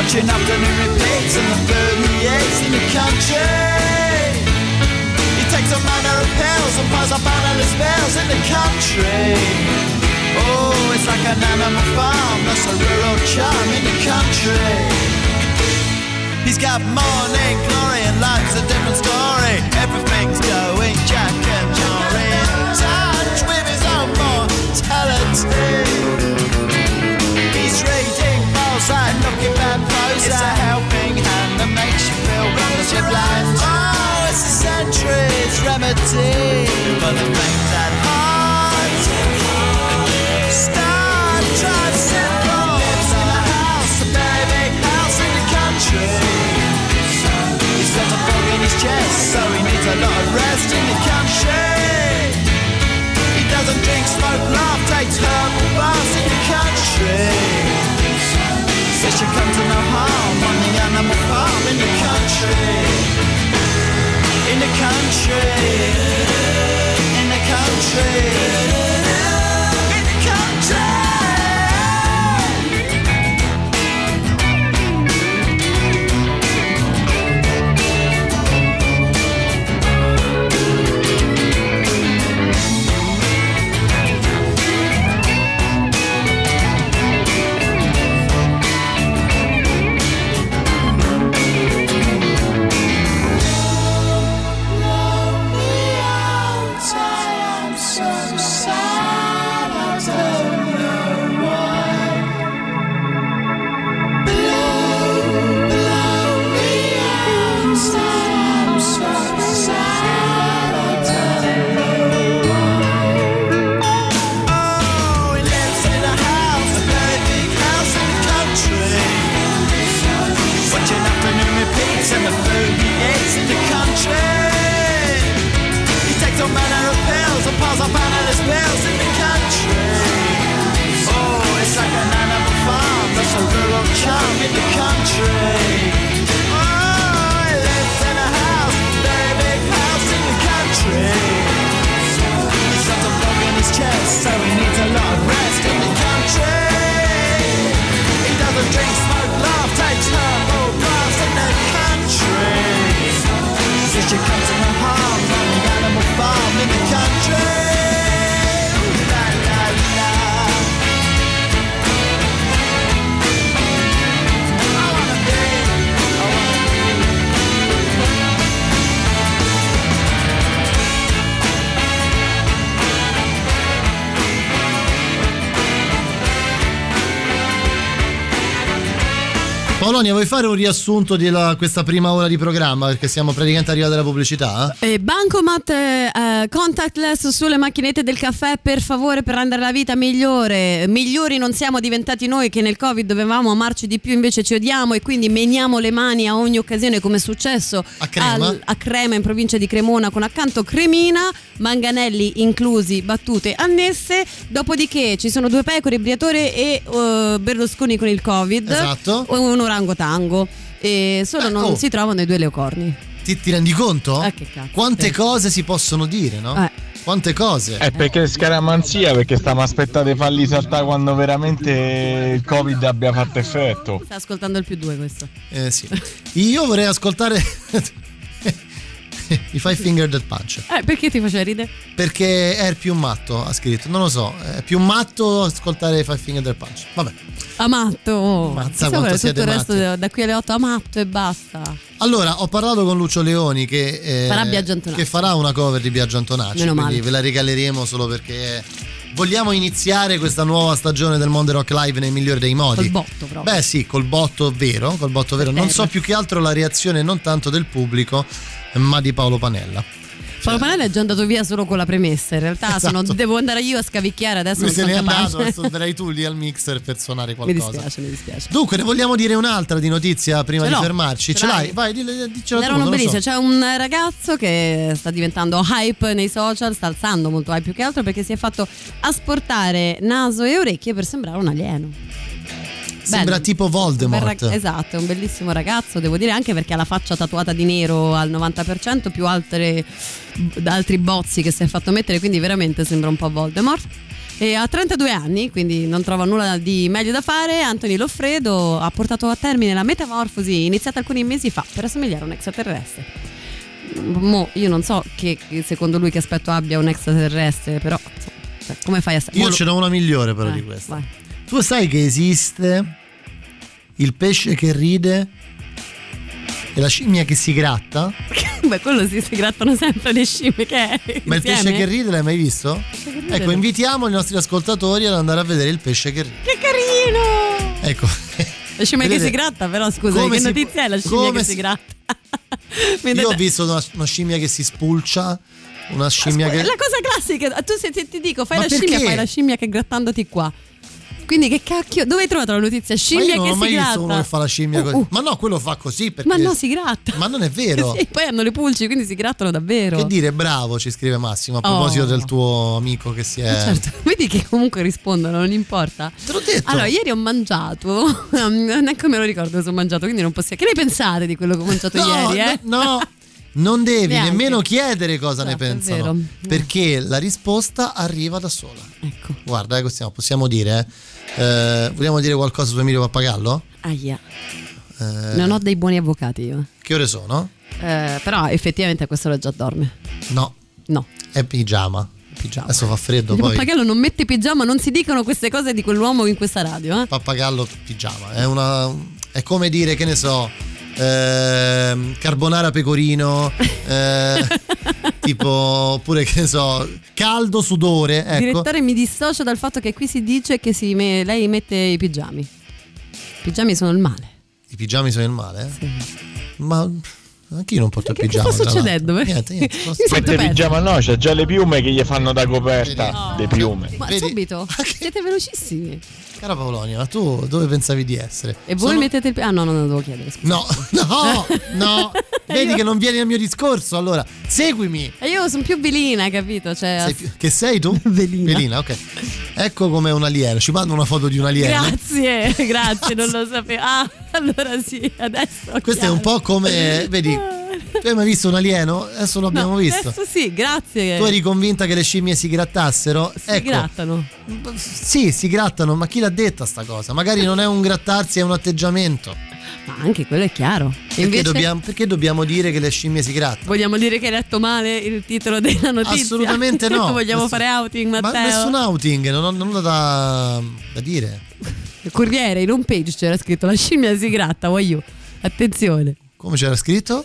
Watching afternoon repeats and the eats in the country. He takes a manner of pills and piles up animal spells in the country. Oh, it's like an animal farm, that's a rural charm in the country. He's got morning glory and life's a different story. Everything's going Jack and Jory in touch with his own mortality. He's reading Mozart, looking bad prose. It's a helping hand that makes you feel wonderfully blind. Oh, it's a century's remedy for the faint at heart. Star Trek syndrome lives in a house, a very big house in the country. He's got a fog in his chest, so he needs a lot of rest in the country. He doesn't drink, smoke, laugh, takes herbal baths in the country. You come to no harm on the animal farm in the country. In the country. In the country. In the country. Polonia, vuoi fare un riassunto di la- questa prima ora di programma? Perché siamo praticamente arrivati alla pubblicità. Eh, Bancomat eh, contactless sulle macchinette del caffè per favore per rendere la vita migliore. Migliori non siamo diventati noi che nel Covid dovevamo amarci di più, invece ci odiamo e quindi meniamo le mani a ogni occasione come è successo A Crema? a Crema in provincia di Cremona con accanto Cremina, manganelli inclusi, battute annesse. Dopodiché ci sono due pecore, Briatore e eh, Berlusconi con il Covid. Esatto. O un orangotango. E solo non oh. si trovano i due leocorni. Ti, ti rendi conto? Eh, che cazzo. Quante Sì. cose si possono dire, no? Eh. Quante cose. È perché scaramanzia, perché stiamo aspettando di farli saltare quando veramente il Covid abbia fatto effetto. Sta ascoltando il più due questo. Eh sì. Io vorrei ascoltare <laughs> <laughs> i Five Finger Dead Punch. Eh, perché ti faceva ridere? Perché è il più matto, ha scritto. Non lo so, è più matto ascoltare i Five Finger Dead Punch. Vabbè. Amatto. Mazza Sì, quanto siete tutto il resto matti. da- qui alle 8 amatto e basta. Allora, ho parlato con Lucio Leoni che, eh, Farà che farà una cover di Biagio Antonacci. Meno quindi male. ve la regaleremo solo perché vogliamo iniziare questa nuova stagione del Monde Rock Live nel migliore dei modi. Col botto proprio. Beh sì, col botto vero, col botto vero. Non so più che altro la reazione non tanto del pubblico, ma di Paolo Panella. Paolo Panella è già andato via solo con la premessa. In realtà sono- Esatto. devo andare io a scavicchiare adesso. Lui se n'è sono andato, adesso andrai tu lì al mixer per suonare Mi qualcosa. dispiace, mi dispiace. Dunque, ne vogliamo dire un'altra di notizia prima di fermarci? Ce l'hai? Vai, dicela tu, lo so. c'è un ragazzo che sta diventando hype nei social, sta alzando molto hype più che altro perché si è fatto asportare naso e orecchie per sembrare un alieno. Sembra Bello. tipo Voldemort. rag- esatto, è un bellissimo ragazzo, devo dire, anche perché ha la faccia tatuata di nero al 90%, più altre, altri bozzi che si è fatto mettere, quindi veramente sembra un po' Voldemort. E ha 32 anni, quindi non trova nulla di meglio da fare. Anthony Loffredo ha portato a termine la metamorfosi iniziata alcuni mesi fa per assomigliare a un extraterrestre. Mo, io non so che secondo lui che aspetto abbia un extraterrestre, però cioè, come fai a Io mo ce n'ho una migliore però Eh, di questa. vai. Tu sai che esiste il pesce che ride e la scimmia che si gratta? Beh, quello si, si grattano sempre le scimmie che è. Ma il pesce che ride l'hai mai visto? che Ecco, invitiamo i nostri ascoltatori ad andare a vedere il pesce che ride. Che carino! Ecco. La scimmia che Vedete si gratta, però scusa, che si- notizia è la scimmia come che si- si gratta? <laughs> Io ho visto una, una scimmia che si spulcia, una scimmia che... La cosa classica, tu se, se ti dico fai Ma la scimmia, perché? fai la scimmia che grattandoti qua. Quindi che cacchio, dove hai trovato la notizia? Ma Scimmia non che ho mai si visto gratta. uno che fa la scimmia Uh, così. uh. Ma no, quello fa così perché... Ma no, si gratta. Ma non è vero. <laughs> Sì, poi hanno le pulci, quindi si grattano davvero. Che dire bravo, ci scrive Massimo, a proposito Oh. del tuo amico che si è... Eh, Certo, <laughs> vedi che comunque rispondono, non importa. Te l'ho detto. Allora, ieri ho mangiato, <laughs> neanche me lo ricordo cosa ho mangiato, quindi non possiamo. Che ne pensate di quello che ho mangiato No, ieri? Eh? no, no, non devi Neanche. nemmeno chiedere cosa Certo, ne pensano. Perché la risposta arriva da sola. Ecco. Guarda, eh, possiamo, possiamo dire... eh, vogliamo dire qualcosa su Emilio Pappagallo? Aia. Eh, Non ho dei buoni avvocati io. Che ore sono? Eh, però effettivamente a quest'ora già dorme. No. No. È pigiama. Pigiama. Adesso fa freddo Il poi. pappagallo non mette pigiama, non si dicono queste cose di quell'uomo in questa radio. Eh? Pappagallo pigiama. È una. È come dire, che ne so. Ehm, carbonara pecorino. eh, <laughs> tipo. Oppure che ne so. Caldo sudore. Ecco. Direttore, mi dissocio dal fatto che qui si dice che si me- lei mette i pigiami. I pigiami sono il male. I pigiami sono il male? eh? Ma. Anche io non porto il Che pigiama. sta tra succedendo? Niente, niente. Mette persa. pigiama no, c'ha già le piume che gli fanno da coperta. Le piume. Ma Vedi? subito? Siete velocissimi. Cara Paolonia, ma tu dove pensavi di essere? E voi Sono- mettete il pigiama? Ah no, non lo devo chiedere. scusa. No, <laughs> no, no. <laughs> Vedi che non vieni al mio discorso, allora seguimi. E io sono più velina, capito? Cioè, Sei più- Che sei tu? <laughs> Velina. ok. Ecco come un alieno. Ci mando una foto di un alieno. Grazie, grazie, non lo sapevo. Ah, allora sì, adesso. Questo è un chiaro. po' come, vedi, tu hai mai visto un alieno? Adesso lo abbiamo No, visto. Adesso sì, grazie. Tu eri convinta che le scimmie si grattassero? si ecco, grattano. sì, si grattano, ma chi l'ha detta sta cosa? Magari non è un grattarsi, è un atteggiamento. Ma anche quello è chiaro. Perché, invece dobbiamo, perché dobbiamo dire che le scimmie si grattano? vogliamo dire che hai letto male il titolo della notizia? Assolutamente no. <laughs> vogliamo Nessun- fare outing, Ma Matteo? nessun outing, non ho nulla da, da dire. Il Corriere in home page c'era scritto la scimmia si gratta, voglio. Attenzione. Come c'era scritto?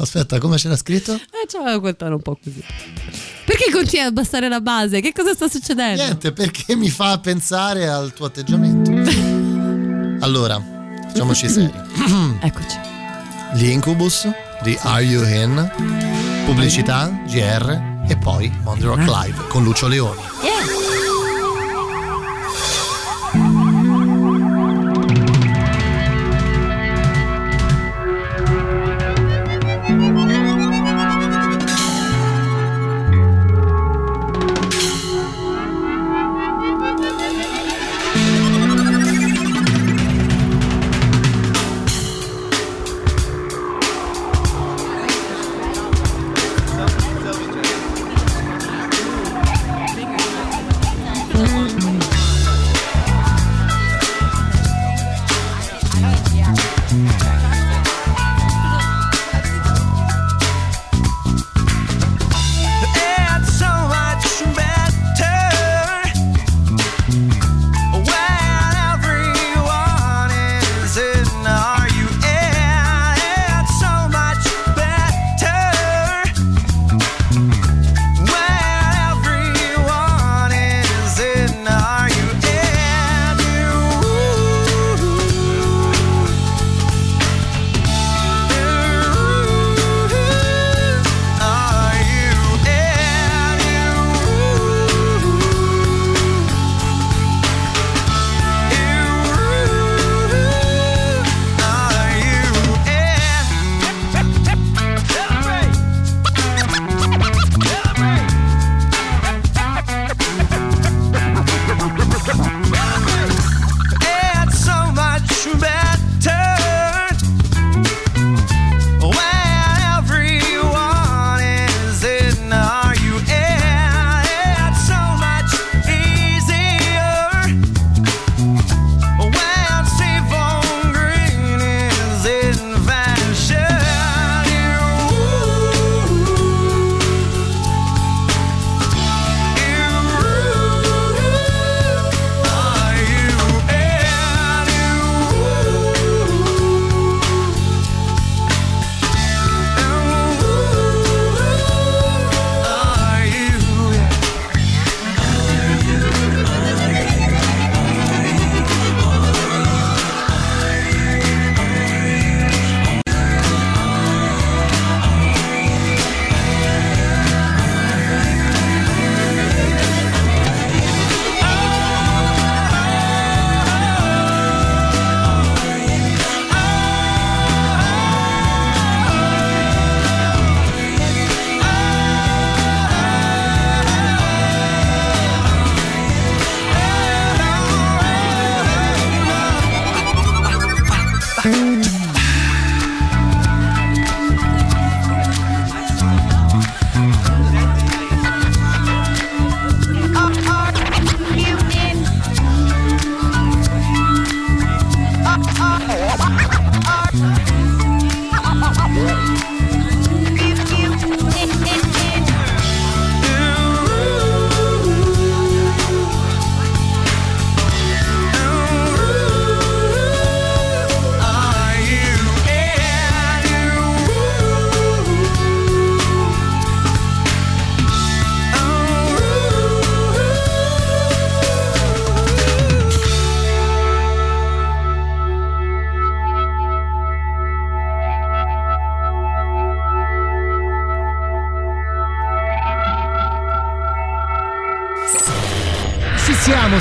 Aspetta, come c'era scritto? Eh, c'aveva quel tono un po' così. Perché continui a abbassare la base? Che cosa sta succedendo? Niente, perché mi fa pensare al tuo atteggiamento. Allora, facciamoci seri. <clears throat> Eccoci. Gli Incubus di Are You In? Pubblicità, GR e poi Monday Rock Live con Lucio Leoni. siamo,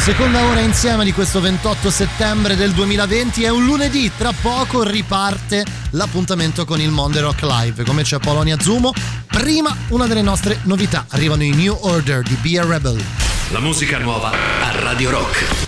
seconda ora insieme di questo 28 settembre del 2020, è un lunedì, tra poco riparte l'appuntamento con il Monde Rock Live, come c'è Polonia Zumo. Prima una delle nostre novità, arrivano i New Order di Be a Rebel. La musica nuova a Radio Rock.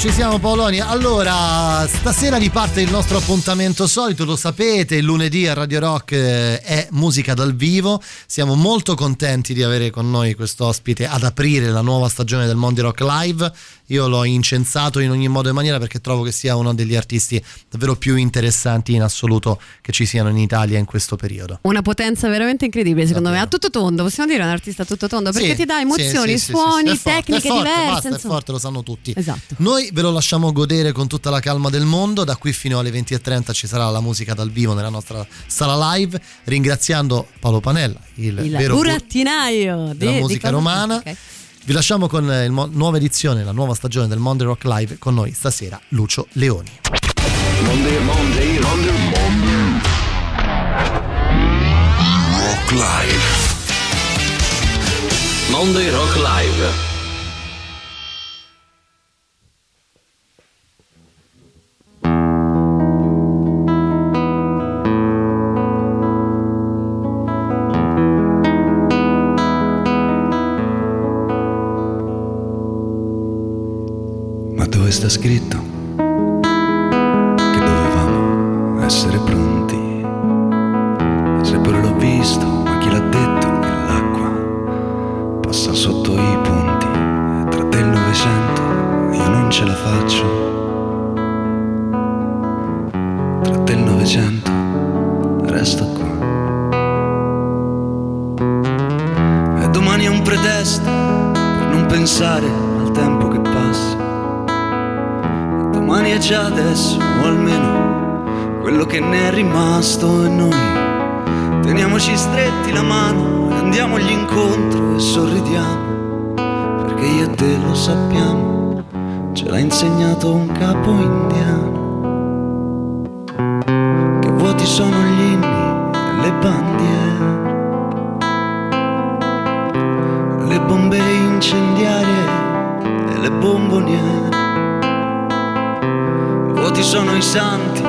Ci siamo, Paoloni. Allora, stasera riparte il nostro appuntamento solito, lo sapete, il lunedì a Radio Rock eh, è musica dal vivo. Siamo molto contenti di avere con noi questo ospite ad aprire la nuova stagione del Mondi Rock Live. Io l'ho incensato in ogni modo e maniera perché trovo che sia uno degli artisti davvero più interessanti in assoluto che ci siano in Italia in questo periodo. Una potenza veramente incredibile, secondo me. A tutto tondo, possiamo dire un artista a tutto tondo perché Sì, ti dà emozioni, sì, sì, suoni, tecniche forte, diverse. Basta, è forte, lo sanno tutti. Esatto. Noi ve lo lasciamo godere con tutta la calma del mondo. Da qui fino alle 20.30 ci sarà la musica dal vivo nella nostra sala live. Ringraziando Paolo Panella, il, Il vero burattinaio di, della di musica cosa- romana. ok. Vi lasciamo con la nuova edizione, la nuova stagione del Monday Rock Live. Con noi stasera Lucio Leoni. Monday, Monday, Monday, Monday. Rock Live. Monday Rock Live. Scritto che dovevamo essere pronti? Se pure l'ho visto, ma chi l'ha detto che l'acqua passa sotto i ponti? Tra del Novecento io non ce la faccio. Tra del Novecento resto qua. E domani è un pretesto per non pensare al tempo che passa. Domani è già adesso, o almeno quello che ne è rimasto e noi. Teniamoci stretti la mano e andiamogli incontro e sorridiamo, perché io e te lo sappiamo, ce l'ha insegnato un capo indiano, che vuoti sono gli inni e le bandiere, le bombe incendiarie e le bomboniere. Vuoti sono i santi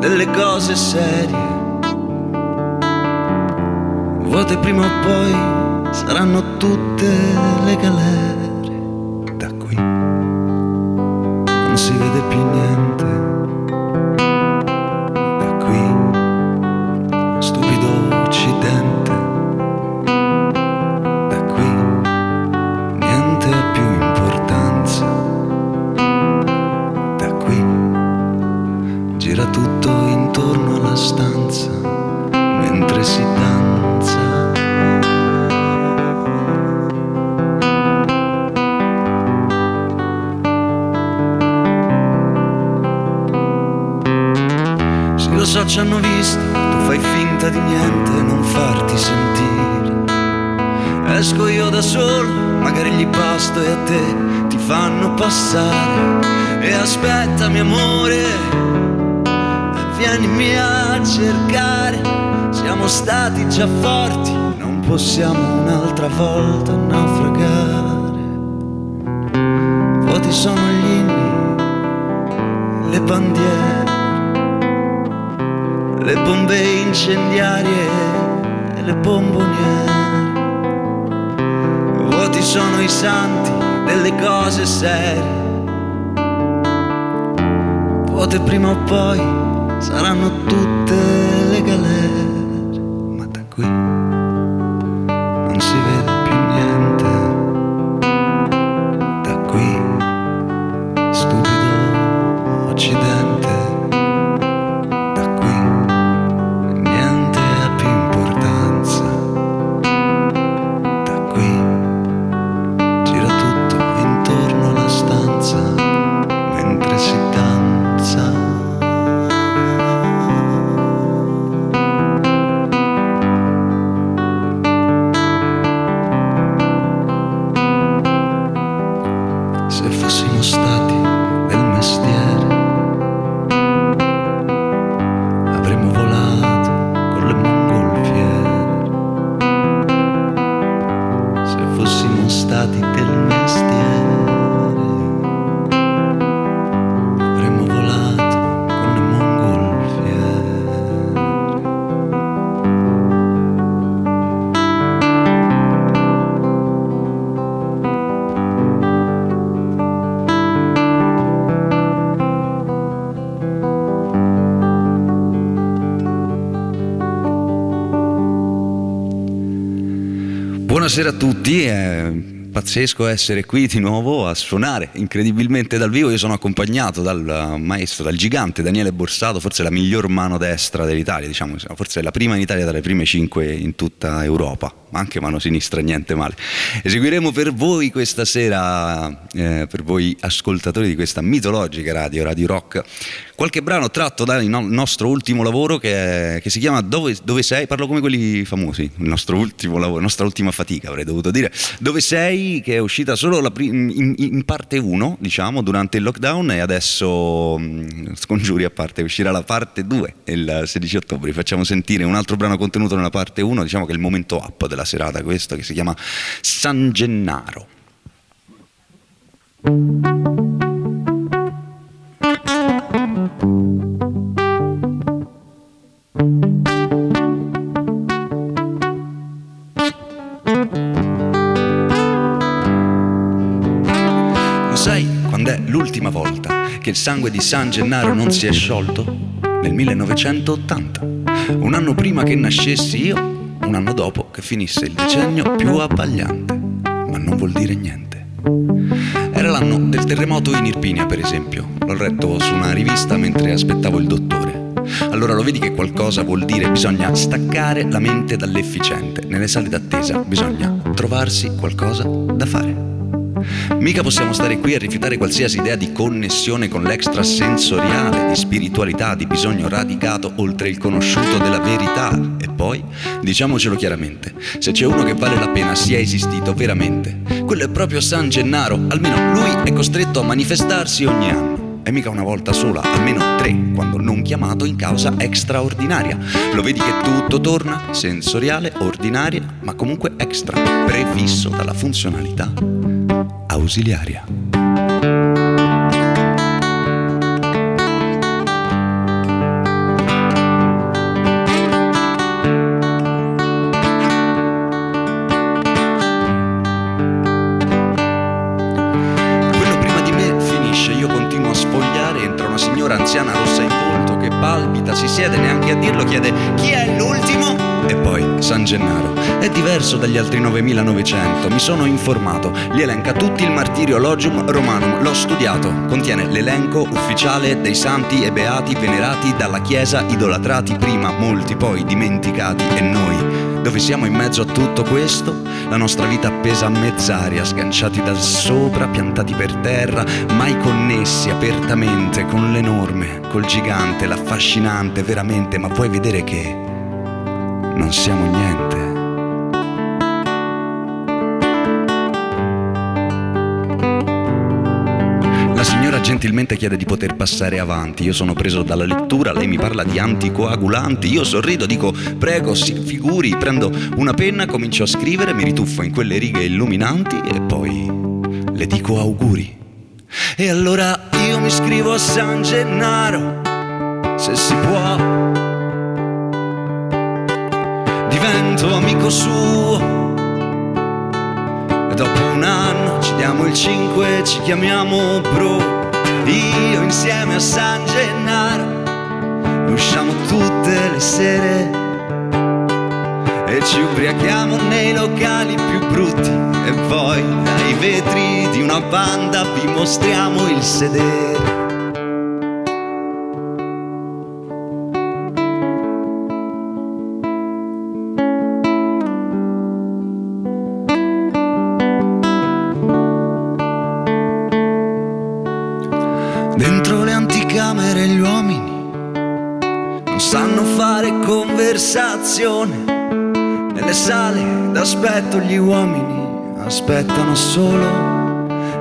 delle cose serie. Vuote prima o poi saranno tutte le galere. Da qui non si vede più niente. Ci hanno visto, tu fai finta di niente, non farti sentire. Esco io da solo, magari gli pasto e a te ti fanno passare. E aspettami amore, vienimi a cercare. Siamo stati già forti, non possiamo un'altra volta naufragare. Vuoti sono gli inni, le bandiere, le bombe incendiarie e le bomboniere. Vuoti sono i santi delle cose serie. Vuote prima o poi saranno tutte le galere. Buonasera a tutti. È pazzesco essere qui di nuovo a suonare incredibilmente dal vivo. Io sono accompagnato dal maestro, dal gigante Daniele Borsato, forse la miglior mano destra dell'Italia, diciamo, forse la prima in Italia dalle prime cinque in tutta Europa, ma anche mano sinistra, niente male. Eseguiremo per voi questa sera, eh, per voi ascoltatori di questa mitologica radio, Radio Rock, qualche brano tratto dal no- nostro ultimo lavoro che, è- che si chiama Dove, Dove sei? Parlo come quelli famosi, il nostro ultimo lavoro, la nostra ultima fatica avrei dovuto dire. Dove sei? Che è uscita solo la pri- in, in parte 1, diciamo, durante il lockdown e adesso, mh, scongiuri a parte, uscirà la parte 2 il 16 ottobre. Facciamo sentire un altro brano contenuto nella parte 1, diciamo che è il momento up della serata questo, che si chiama San Gennaro. L'ultima volta che il sangue di San Gennaro non si è sciolto? Nel 1980, un anno prima che nascessi io, un anno dopo che finisse il decennio più abbagliante, ma non vuol dire niente. Era l'anno del terremoto in Irpinia, per esempio. L'ho letto su una rivista mentre aspettavo il dottore. Allora lo vedi che qualcosa vuol dire bisogna staccare la mente dall'efficiente. Nelle sale d'attesa bisogna trovarsi qualcosa da fare. Mica possiamo stare qui a rifiutare qualsiasi idea di connessione con l'extrasensoriale, di spiritualità, di bisogno radicato oltre il conosciuto della verità. E poi, diciamocelo chiaramente, se c'è uno che vale la pena sia esistito veramente, quello è proprio San Gennaro, almeno lui è costretto a manifestarsi ogni anno. E mica una volta sola, almeno tre, quando non chiamato in causa extraordinaria. Lo vedi che tutto torna, sensoriale, ordinaria, ma comunque extra, prefisso dalla funzionalità ausiliaria. Diverso dagli altri 9900, mi sono informato, li elenca tutti il martirio Logium Romanum, l'ho studiato, contiene l'elenco ufficiale dei santi e beati venerati dalla Chiesa, idolatrati prima, molti poi dimenticati. E noi. Dove siamo in mezzo a tutto questo, la nostra vita appesa a mezz'aria, sganciati dal sopra, piantati per terra, mai connessi apertamente con l'enorme, col gigante, l'affascinante, veramente, ma vuoi vedere che non siamo niente. Gentilmente chiede di poter passare avanti. Io sono preso dalla lettura, lei mi parla di anticoagulanti. Io sorrido, dico prego, si figuri, prendo una penna, comincio a scrivere, mi rituffo in quelle righe illuminanti e poi le dico auguri. E allora io mi scrivo a San Gennaro, se si può. Divento amico suo. E dopo un anno ci diamo il 5, ci chiamiamo bro. Io insieme a San Gennaro usciamo tutte le sere e ci ubriachiamo nei locali più brutti e poi dai vetri di una banda vi mostriamo il sedere. Conversazione. Nelle sale d'aspetto gli uomini aspettano solo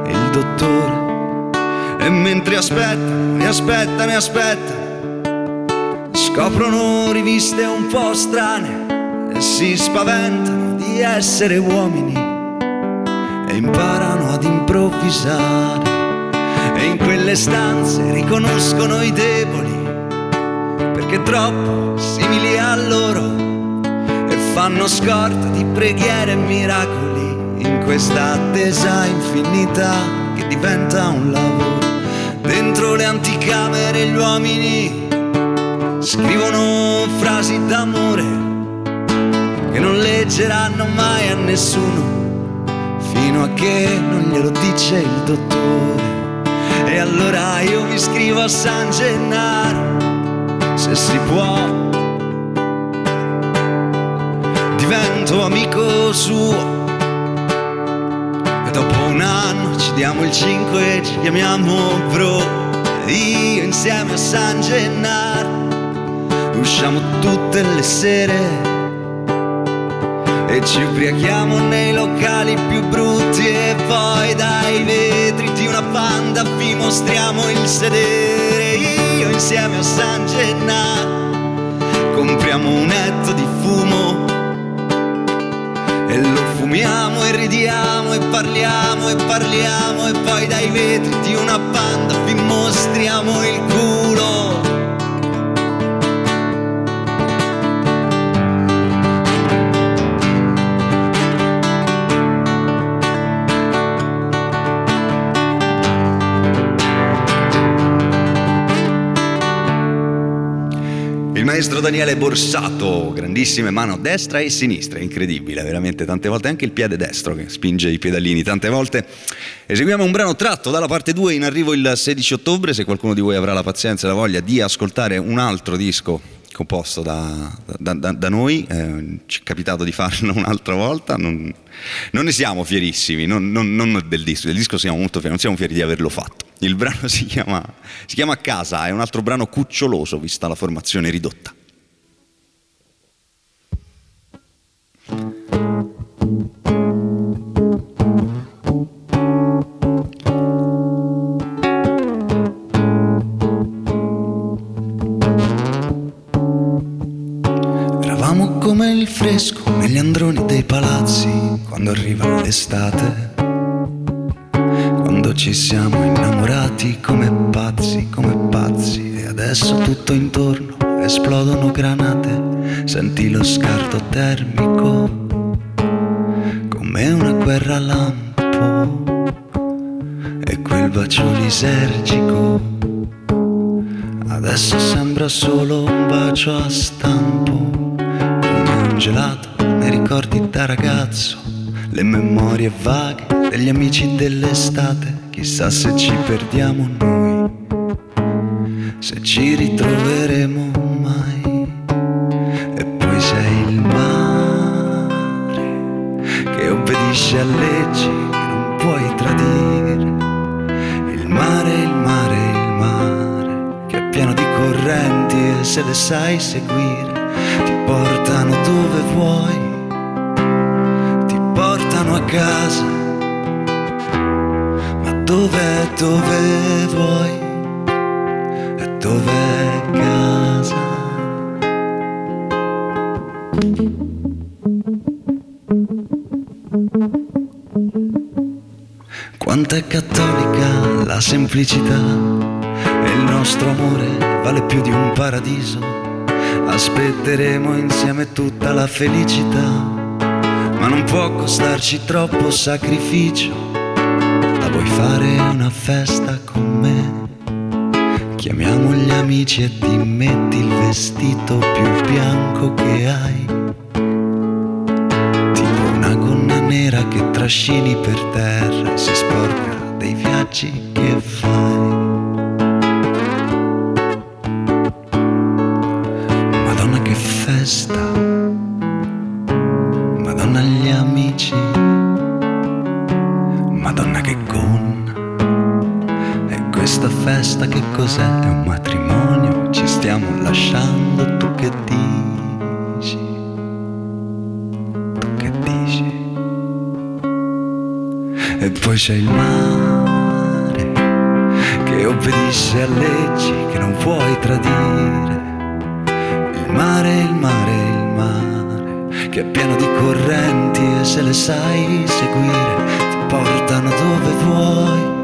il dottore. E mentre aspettano, e aspettano, e aspettano, scoprono riviste un po' strane e si spaventano di essere uomini e imparano ad improvvisare. E in quelle stanze riconoscono i deboli perché troppo simili a loro e fanno scorta di preghiere e miracoli in questa attesa infinita che diventa un lavoro. Dentro le anticamere gli uomini scrivono frasi d'amore che non leggeranno mai a nessuno fino a che non glielo dice il dottore. E allora io vi scrivo a San Gennaro, se si può. Divento amico suo e dopo un anno ci diamo il 5 e ci chiamiamo bro. Io insieme a San Gennaro usciamo tutte le sere e ci ubriachiamo nei locali più brutti e poi dai vetri di una panda vi mostriamo il sedere. Io insieme a San Gennaro compriamo un etto di fumo e lo fumiamo e ridiamo e parliamo e parliamo e poi dai vetri di una panda vi mostriamo il culo. Maestro Daniele Borsato, grandissime mano destra e sinistra, incredibile, veramente tante volte, anche il piede destro che spinge i pedalini tante volte. Eseguiamo un brano tratto dalla parte 2 in arrivo il 16 ottobre, se qualcuno di voi avrà la pazienza e la voglia di ascoltare un altro disco composto da, da- da- da noi, eh, ci è capitato di farlo <laughs> un'altra volta, non, non ne siamo fierissimi, non, non- non del disco, del disco siamo molto fieri, non siamo fieri di averlo fatto. Il brano <laughs> si chiama, si chiama Casa, è un altro brano cuccioloso vista la formazione ridotta. Il fresco negli androni dei palazzi quando arriva l'estate. Quando ci siamo innamorati come pazzi, come pazzi. E adesso tutto intorno esplodono granate. Senti lo scarto termico come una guerra lampo. E quel bacio lisergico Adesso sembra solo un bacio a stampo, come un gelato nei ricordi da ragazzo, le memorie vaghe degli amici dell'estate, chissà se ci perdiamo noi, se ci ritroveremo mai. E poi sei il mare che obbedisce a leggi che non puoi tradire, il mare, il mare, il mare che è pieno di correnti e se le sai seguire vuoi, ti portano a casa, ma dove, dove vuoi, e dove casa. Quanto è cattolica la semplicità e il nostro amore vale più di un paradiso. Aspetteremo insieme tutta la felicità, ma non può costarci troppo sacrificio. La vuoi fare una festa con me? Chiamiamo gli amici e ti metti il vestito più bianco che hai. Tipo una gonna nera che trascini per terra e si sporca dei viaggi che fai. Obbedisce a leggi che non puoi tradire. Il mare, il mare, il mare, che è pieno di correnti e se le sai seguire ti portano dove vuoi,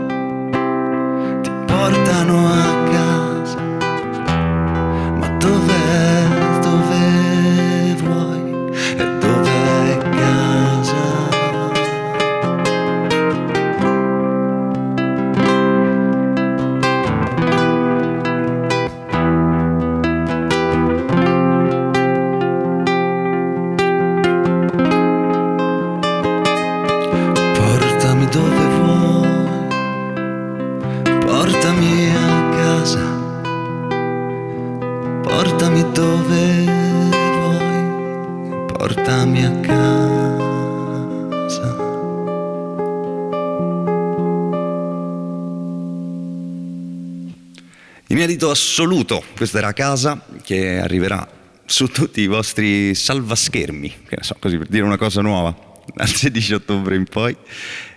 assoluto, questa era Casa che arriverà su tutti i vostri salvaschermi, che so, così per dire una cosa nuova, <laughs> dal 16 ottobre in poi.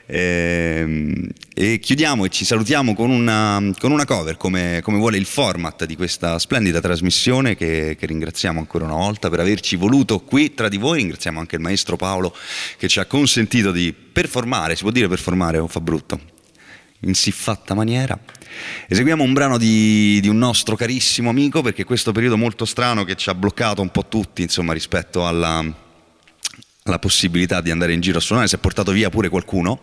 Ehm, E, chiudiamo e ci salutiamo con una, con una cover, come, come vuole il format di questa splendida trasmissione, che, che ringraziamo ancora una volta per averci voluto qui tra di voi. Ringraziamo anche il maestro Paolo che ci ha consentito di performare, si può dire performare o fa brutto? In siffatta maniera. Eseguiamo un brano di, di un nostro carissimo amico perché questo periodo molto strano che ci ha bloccato un po' tutti insomma, rispetto alla, alla possibilità di andare in giro a suonare, si è portato via pure qualcuno.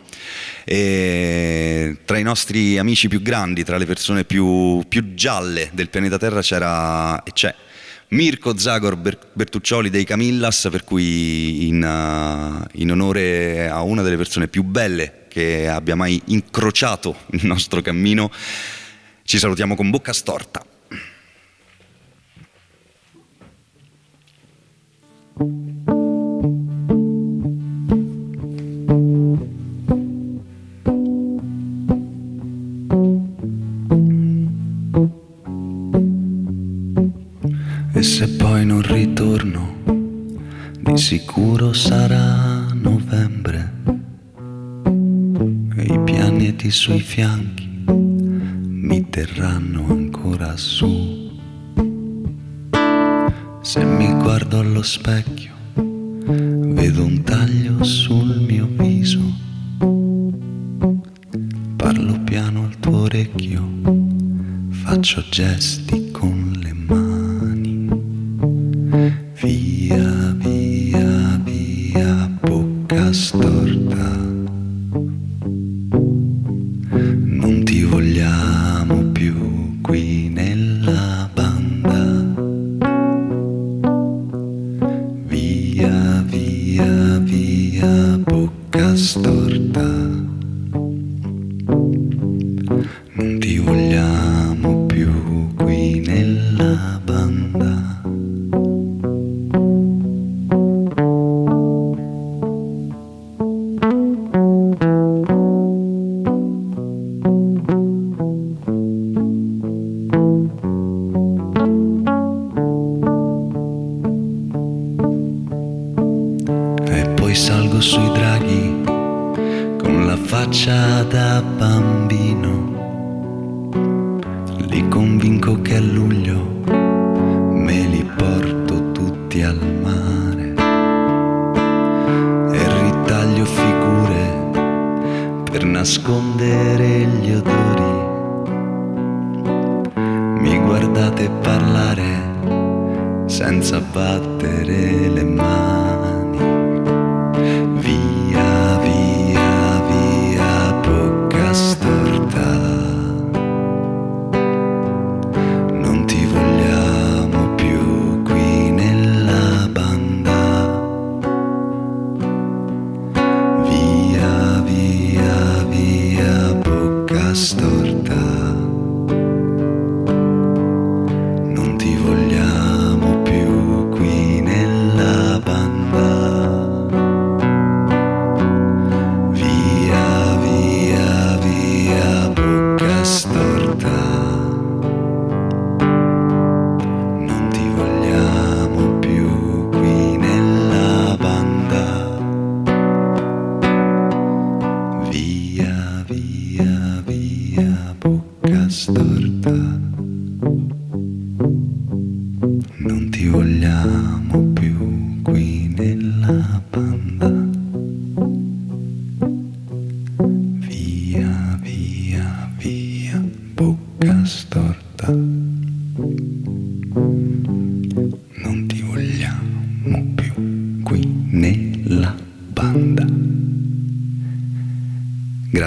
E tra i nostri amici più grandi, tra le persone più, più gialle del pianeta Terra c'era e c'è Mirko Zagor Ber- Bertuccioli dei Camillas, per cui in, uh, in onore a una delle persone più belle che abbia mai incrociato il nostro cammino, ci salutiamo con bocca storta. Sarà novembre. E i pianeti sui fianchi mi terranno ancora su. Se mi guardo allo specchio, vedo un taglio sul mio viso. Parlo piano al tuo orecchio, faccio gesti bocca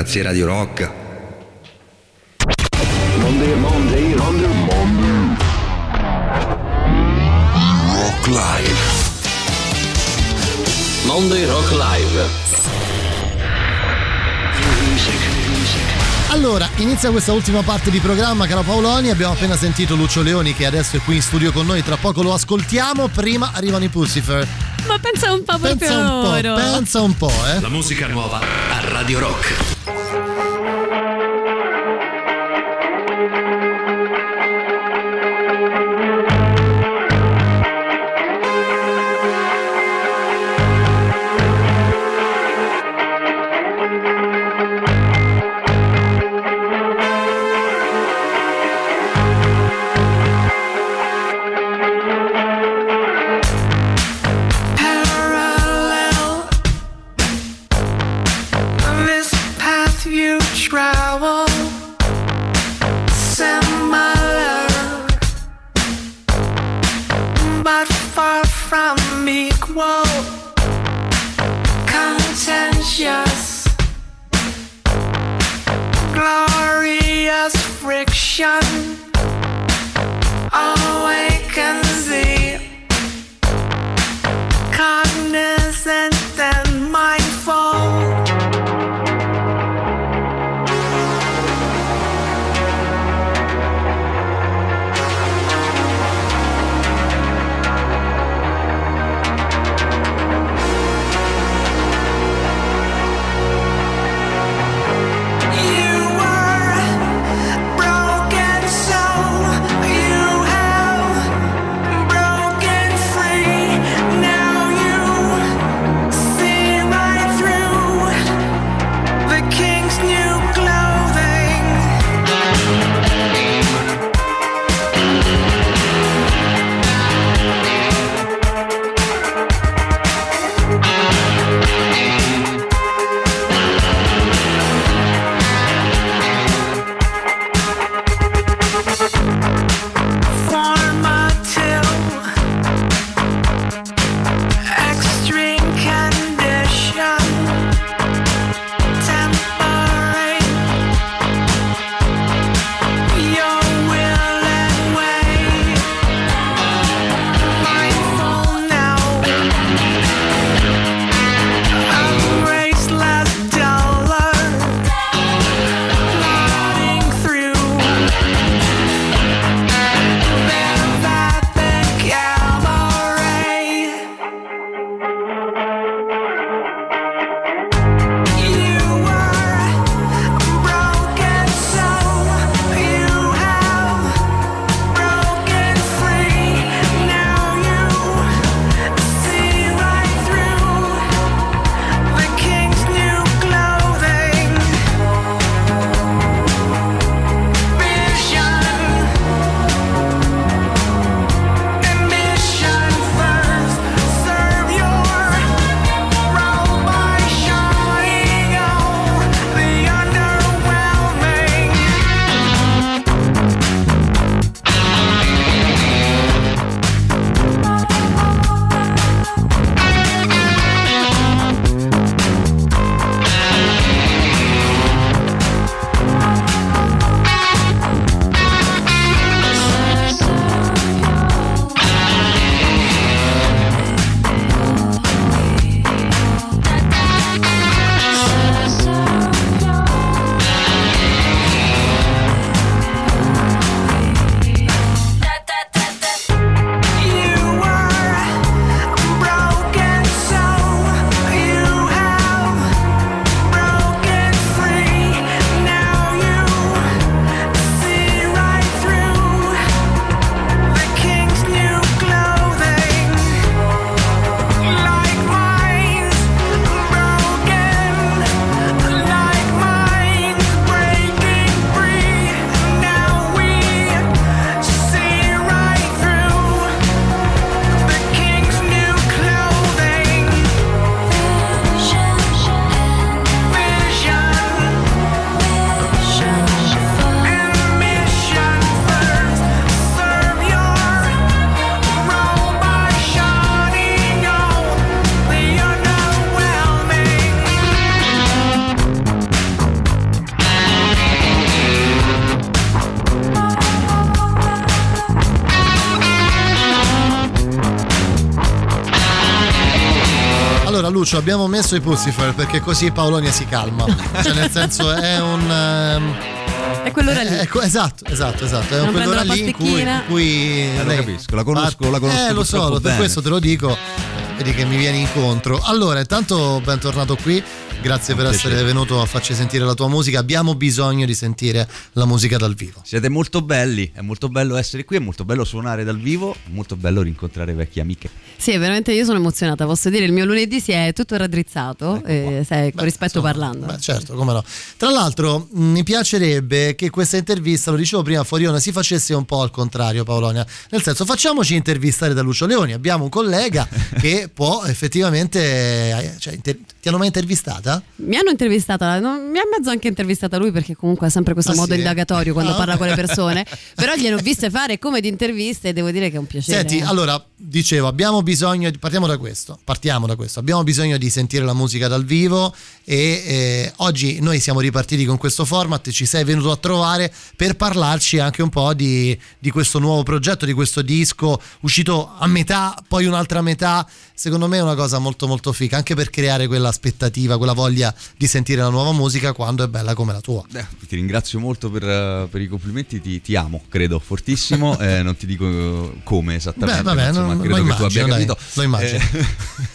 Grazie Radio Rock. Monday, Monday, Monday, Monday. Rock Live. Monday Rock Live. Allora, inizia questa ultima parte di programma, caro Paoloni. Abbiamo appena sentito Lucio Leoni che adesso è qui in studio con noi, tra poco lo ascoltiamo. Prima arrivano i Pussifer. Ma pensa un po' proprio Pensa un po', pensa un po', eh. La musica nuova a Radio Rock. Lucio, abbiamo messo i Pussifer perché così Paolonia si calma. Cioè, nel senso, è un. ehm, È quell'ora lì. È, esatto, esatto, esatto. È Non quell'ora lì in cui, in cui Eh, lo lei capisco, la conosco- la conosco Eh, lo so, per bene. questo te lo dico. Vedi che mi vieni incontro. Allora, intanto bentornato qui. Grazie per piacere. essere venuto a farci sentire la tua musica. Abbiamo bisogno di sentire la musica dal vivo. Siete molto belli, è molto bello essere qui, è molto bello suonare dal vivo, è molto bello rincontrare vecchie amiche. Sì, veramente io sono emozionata, posso dire, il mio lunedì si è tutto raddrizzato, eh, sai, con rispetto parlando. Beh, certo, come no. Tra l'altro, mh, mi piacerebbe che questa intervista, lo dicevo prima fuori onda, si facesse un po' al contrario, Paolonia. Nel senso, facciamoci intervistare da Lucio Leoni. Abbiamo un collega <laughs> che può effettivamente. eh, Cioè, inter- ti hanno mai intervistata? Mi hanno intervistata, mi ha mezzo anche intervistata lui perché comunque ha sempre questo Ah, modo sì? indagatorio quando Ah, parla con le persone, <laughs> però gliene ho viste fare come di interviste e devo dire che è un piacere. Senti, eh. allora dicevo, abbiamo bisogno, di, partiamo da questo, partiamo da questo, abbiamo bisogno di sentire la musica dal vivo e eh, oggi noi siamo ripartiti con questo format, ci sei venuto a trovare per parlarci anche un po' di, di questo nuovo progetto, di questo disco uscito a metà, poi un'altra metà, secondo me è una cosa molto molto figa, anche per creare quell'aspettativa, quella voglia di sentire la nuova musica quando è bella come la tua. Eh, ti ringrazio molto per, eh, per i complimenti, ti, ti amo, credo, fortissimo, <laughs> eh, non ti dico eh, come esattamente, Beh, vabbè, insomma, non- credo lo che tu abbia immagino, dai, capito. lo immagino. Eh,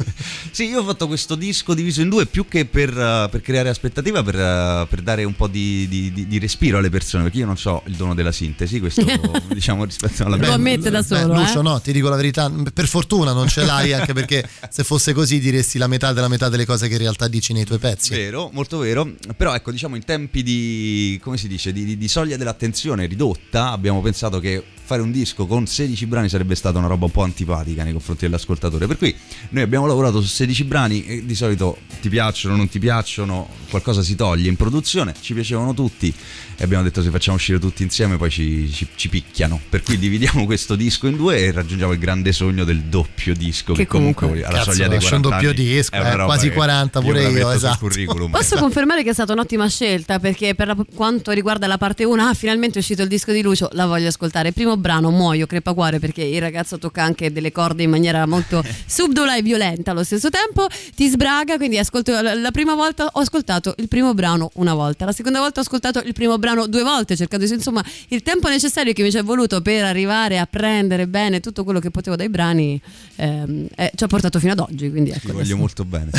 <laughs> sì, io ho fatto questo disco diviso in due più che per, eh, per creare aspettativa, per, per dare un po' di, di- di- di respiro alle persone, perché io non so il dono della sintesi, questo <laughs> diciamo rispetto alla Lo mia... ammette da Beh, solo, Lucio, eh? no, ti dico la verità, per fortuna non ce l'hai, anche perché se fosse così diresti la metà della metà delle cose che in realtà dici nei tuoi pezzi. Vero, molto vero. Però ecco, diciamo in tempi di, come si dice, di, di- di soglia dell'attenzione ridotta, abbiamo pensato che fare un disco con 16 brani sarebbe stata una roba un po' antipatica nei confronti dell'ascoltatore. Per cui noi abbiamo lavorato su 16 brani e di solito ti piacciono, non ti piacciono, qualcosa si toglie in produzione, ci piacevano tutti e abbiamo detto se facciamo uscire tutti insieme poi ci, ci- ci picchiano. Per cui dividiamo questo disco in due e raggiungiamo il grande sogno del doppio disco che, Che comunque, comunque- alla Cazzo, soglia dei lascia un 40 doppio anni disco, è eh, quasi che 40 pure io, sul esatto. curriculum. Posso <laughs> confermare che è stata un'ottima scelta perché per la- quanto riguarda la parte 1, ah, finalmente è uscito il disco di Lucio, la voglio ascoltare. Il primo brano, Muoio, Crepacuore, perché il ragazzo tocca anche delle corde in maniera molto <laughs> subdola e violenta allo stesso tempo, ti sbraga, quindi ascolto, la, la prima volta ho ascoltato il primo brano una volta, la seconda volta ho ascoltato il primo brano due volte, cercando di insomma il tempo necessario che mi ci è voluto per arrivare a prendere bene tutto quello che potevo dai brani ehm, eh, ci ha portato fino ad oggi. Quindi ecco, Ti voglio adesso- molto bene.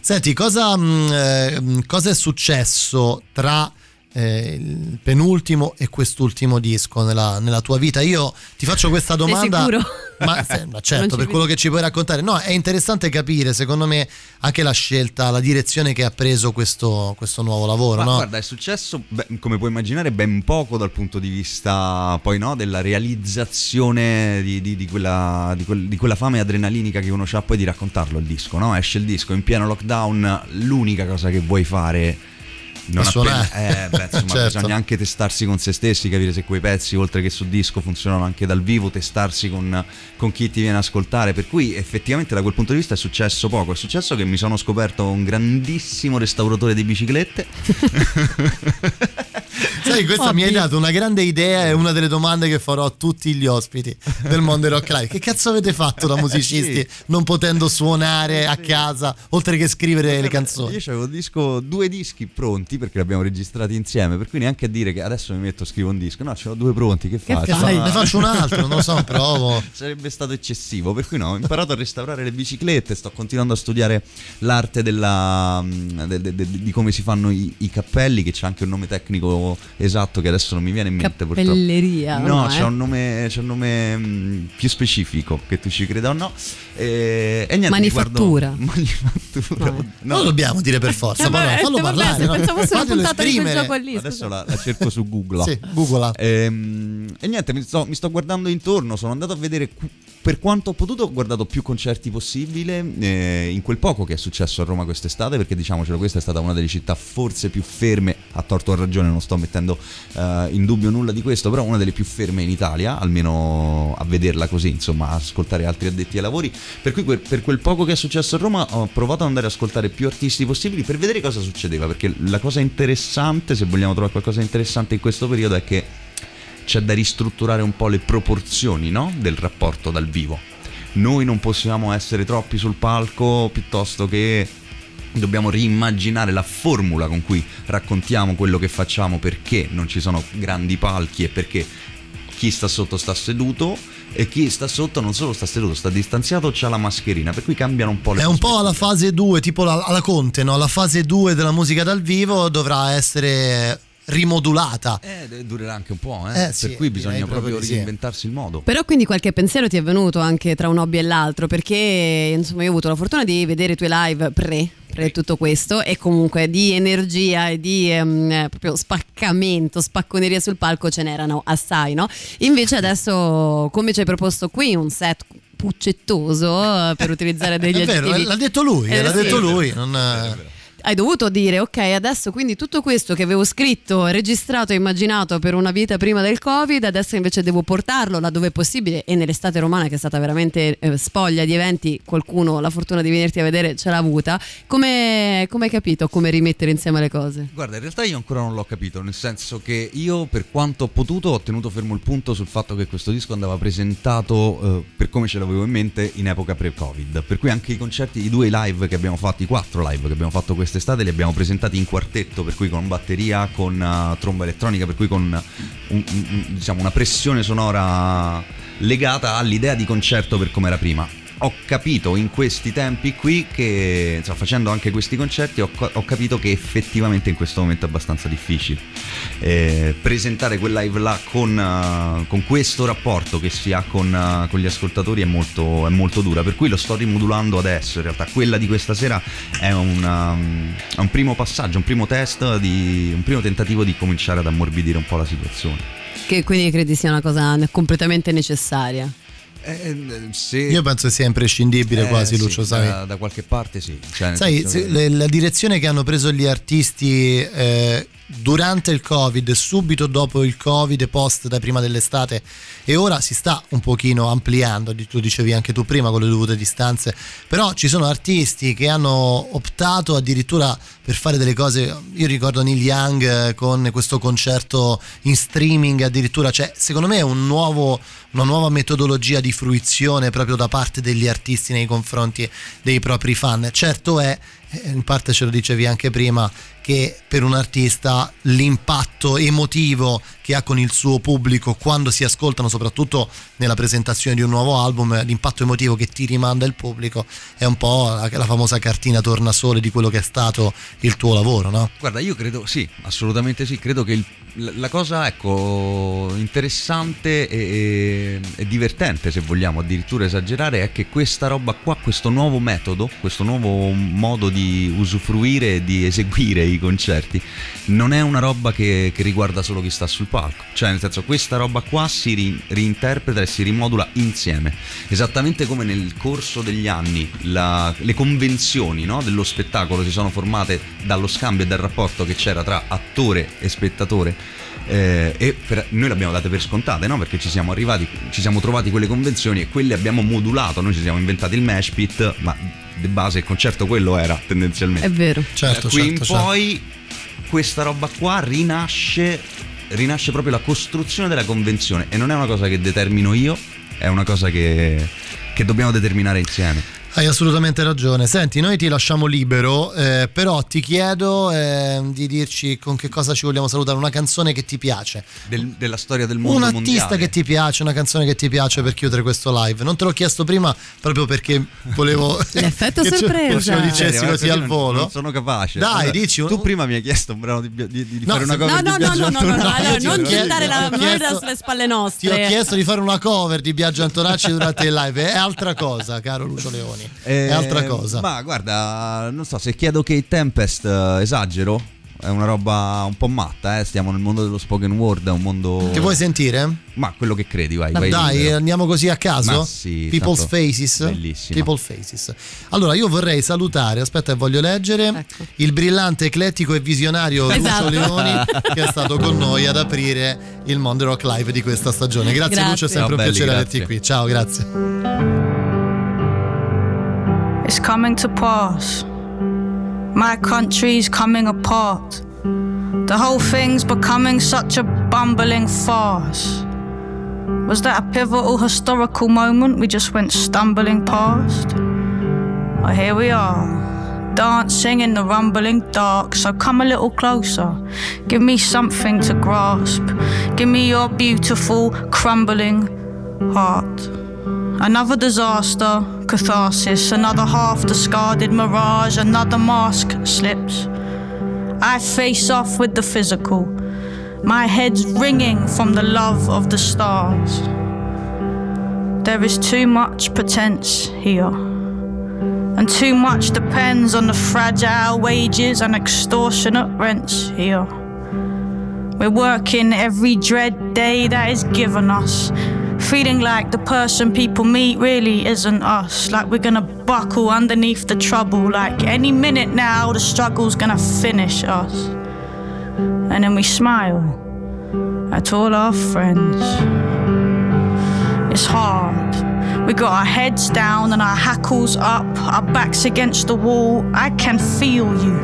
Senti, cosa, mh, eh, mh, cosa è successo tra eh, il penultimo e quest'ultimo disco nella, nella tua vita? Io ti faccio questa Sei domanda. sicuro? Ma, se- ma <laughs> Non certo, per quello che ci puoi raccontare. No, è interessante capire, secondo me, anche la scelta, la direzione che ha preso questo, questo nuovo lavoro. Ma no? guarda, è successo, beh, come puoi immaginare, ben poco dal punto di vista poi no, della realizzazione di, di- di quella, di quel- di quella fame adrenalinica che uno ha poi di raccontarlo il disco. No? Esce il disco in pieno lockdown, l'unica cosa che vuoi fare. Non appena, suonare. eh, beh, insomma, <laughs> Certo. bisogna anche testarsi con se stessi, capire se quei pezzi, oltre che su disco, funzionano anche dal vivo, testarsi con, con chi ti viene a ascoltare. Per cui effettivamente da quel punto di vista è successo poco. È successo che mi sono scoperto un grandissimo restauratore di biciclette. <laughs> Sai, questa mi hai dato una grande idea e una delle domande che farò a tutti gli ospiti del Mondo Rock Live. Che cazzo avete fatto da <laughs> musicisti Sì. non potendo suonare a casa oltre che scrivere le canzoni? Io avevo disco, due dischi pronti perché li abbiamo registrati insieme, per cui neanche a dire che adesso mi metto a scrivere un disco, no, ce l'ho due pronti, che, Che faccio? fai? Ne faccio un altro, non lo so, provo. <laughs> Sarebbe stato eccessivo, per cui no, ho imparato a restaurare le biciclette, sto continuando a studiare l'arte della, mm, de- de- de- di come si fanno i, i cappelli, che c'è anche un nome tecnico esatto che adesso non mi viene in mente Cappelleria, purtroppo. No, no, c'è eh? un nome, c'è un nome mm, più specifico, che tu ci creda o no. E, e niente, mi guardo- Manifattura. <laughs> Manifattura. Non lo dobbiamo dire per forza, Eh, ma no, vabbè, fallo vabbè, parlare. se no? Fosse una puntata di quel gioco lì, Adesso la, la cerco su Google. Sì, Google. Ehm, E, niente, mi sto, mi sto guardando intorno, sono andato a vedere per quanto ho potuto, ho guardato più concerti possibile eh, in quel poco che è successo a Roma quest'estate, perché diciamocelo, questa è stata una delle città forse più ferme, a torto o a ragione, non sto mettendo eh, in dubbio nulla di questo, però una delle più ferme in Italia, almeno a vederla così, insomma, a ascoltare altri addetti ai lavori. Per cui per quel poco che è successo a Roma ho provato ad andare ad ascoltare più artisti possibili per vedere cosa succedeva, perché la cosa interessante, se vogliamo trovare qualcosa di interessante in questo periodo, è che c'è da ristrutturare un po' le proporzioni no? del rapporto dal vivo. noi non possiamo essere troppi sul palco piuttosto che dobbiamo riimmaginare la formula con cui raccontiamo quello che facciamo perché non ci sono grandi palchi e perché chi sta sotto sta seduto e chi sta sotto non solo sta seduto, sta distanziato, c'ha la mascherina, per cui cambiano un po' le È un po' alla fase 2, tipo la- alla Conte, no? La fase 2 della musica dal vivo dovrà essere rimodulata. Eh, durerà anche un po', eh? Eh, sì, per cui bisogna proprio proprio reinventarsi il modo. Però quindi qualche pensiero ti è venuto anche tra un hobby e l'altro, perché insomma io ho avuto la fortuna di vedere i tuoi live pre, pre tutto questo e comunque di energia e di ehm, eh, proprio spaccamento, spacconeria sul palco ce n'erano assai, no? Invece adesso come ci hai proposto qui un set puccettoso eh, per utilizzare <laughs> degli È vero, aggettivi l'ha detto lui, Eh, l'ha sì. detto lui. Non, hai dovuto dire ok adesso quindi tutto questo che avevo scritto registrato e immaginato per una vita prima del covid adesso invece devo portarlo laddove è possibile e nell'estate romana che è stata veramente eh, spoglia di eventi qualcuno la fortuna di venirti a vedere ce l'ha avuta come come hai capito come rimettere insieme le cose Guarda, in realtà io ancora non l'ho capito, nel senso che io per quanto ho potuto ho tenuto fermo il punto sul fatto che questo disco andava presentato eh, per come ce l'avevo in mente in epoca pre-Covid. Per cui anche i concerti, i due live che abbiamo fatto, i quattro live che abbiamo fatto quest'estate li abbiamo presentati in quartetto, per cui con batteria, con eh, tromba elettronica, per cui con un- un- un- diciamo, una pressione sonora legata all'idea di concerto per come era prima. Ho capito in questi tempi qui che, insomma, facendo anche questi concerti, ho, ho capito che effettivamente in questo momento è abbastanza difficile. Eh, presentare quel live là con, eh, con questo rapporto che si ha con, eh, con gli ascoltatori è molto, è molto dura, per cui lo sto rimodulando adesso. In realtà, quella di questa sera è un, um, è un primo passaggio, un primo test, di, un primo tentativo di cominciare ad ammorbidire un po' la situazione. che quindi credi sia una cosa completamente necessaria Io penso sia imprescindibile Eh, quasi, sì, Lucio, sai. Da, da qualche parte sì. Cioè, Sai, se- che- la direzione che hanno preso gli artisti eh, durante il Covid, subito dopo il Covid, post da prima dell'estate e ora si sta un pochino ampliando, tu dicevi anche tu prima con le dovute distanze, però ci sono artisti che hanno optato addirittura per fare delle cose, io ricordo Neil Young eh, con questo concerto in streaming addirittura, cioè secondo me è un nuovo, una nuova metodologia di fruizione proprio da parte degli artisti nei confronti dei propri fan. Certo è, eh, in parte ce lo dicevi anche prima, che per un artista l'impatto emotivo che ha con il suo pubblico quando si ascoltano, soprattutto nella presentazione di un nuovo album, l'impatto emotivo che ti rimanda il pubblico è un po' la, la famosa cartina tornasole di quello che è stato il tuo lavoro, no? Guarda, io credo, sì, assolutamente sì, credo che il- la cosa, ecco, interessante e, e- e divertente, se vogliamo addirittura esagerare, è che questa roba qua, questo nuovo metodo, questo nuovo modo di usufruire e di eseguire i concerti, non è una roba che, che riguarda solo chi sta sul palco. Cioè, nel senso, questa roba qua si ri- reinterpreta e si rimodula insieme. Esattamente come nel corso degli anni la- le convenzioni no, dello spettacolo si sono formate dallo scambio e dal rapporto che c'era tra attore e spettatore. eh, e per- noi le abbiamo date per scontate, no? Perché ci siamo arrivati, ci siamo trovati quelle convenzioni e quelle abbiamo modulato. Noi ci siamo inventati il mash pit, ma di base il concerto quello era tendenzialmente. è vero Certo, Da qui certo, in certo. poi questa roba qua rinasce, rinasce proprio la costruzione della convenzione e non è una cosa che determino io, è una cosa che, che dobbiamo determinare insieme. Hai assolutamente ragione. Senti, noi ti lasciamo libero, eh, però ti chiedo eh, di dirci con che cosa ci vogliamo salutare. Una canzone che ti piace, Del- della storia del mondo un artista mondiale. che ti piace, una canzone che ti piace per chiudere questo live. Non te l'ho chiesto prima proprio perché volevo. <laughs> L'effetto <laughs> sorpresa. ce lo dicessi eh, così al volo. Non sono capace. Dai, dici un- Tu prima mi hai chiesto un brano di, di- di- No, fare una cover no di no no no no, no, allora, ti non gettare la ti merda sulle spalle Ti nostre ho chiesto di fare una cover di Biagio Antonacci durante il live. È altra cosa, caro Lucio Leoni. Eh, È altra cosa. Ma guarda, non so, se chiedo che Tempest eh, esagero, è una roba un po' matta, eh? stiamo nel mondo dello spoken word, è un mondo... Ti vuoi sentire? Ma quello che credi, vai. vai Dai, libero. andiamo così a caso? Ma sì, People's tanto- Faces. bellissima. People Faces. Allora, io vorrei salutare, aspetta, che voglio leggere il brillante, eclettico e visionario Esatto. Lucio Leoni <laughs> che è stato con noi ad aprire il Mondo Rock Live di questa stagione. Grazie, Grazie. Lucio, è sempre Ciao, un belli, piacere averti qui. Ciao, grazie. It's coming to pass. My country's coming apart. The whole thing's becoming such a bumbling farce. Was that a pivotal historical moment we just went stumbling past? Well, here we are, dancing in the rumbling dark. So come a little closer. Give me something to grasp. Give me your beautiful, crumbling heart. Another disaster, catharsis, another half discarded mirage, another mask slips. I face off with the physical, my head's ringing from the love of the stars. There is too much pretense here, and too much depends on the fragile wages and extortionate rents here. We're working every dread day that is given us, feeling like the person people meet really isn't us, like we're gonna buckle underneath the trouble, like any minute now the struggle's gonna finish us. And then we smile at all our friends. It's hard. We got our heads down and our hackles up, our backs against the wall. I can feel you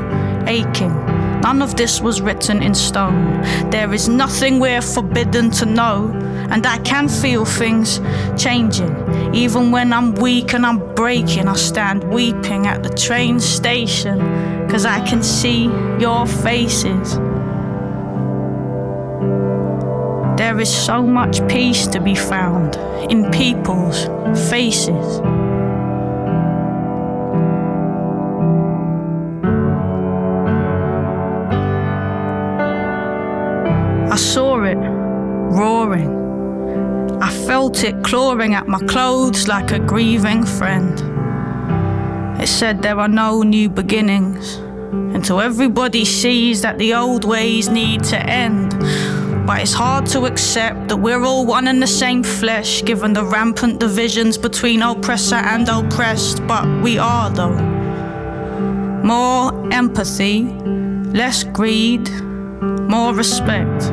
aching. None of this was written in stone. There is nothing we're forbidden to know, and I can feel things changing. Even when I'm weak and I'm breaking, I stand weeping at the train station, cause I can see your faces. There is so much peace to be found in people's faces. I saw it roaring. Felt it clawing at my clothes like a grieving friend. It said there are no new beginnings until everybody sees that the old ways need to end. But it's hard to accept that we're all one and the same flesh, given the rampant divisions between oppressor and oppressed. But we are, though. More empathy, less greed, more respect.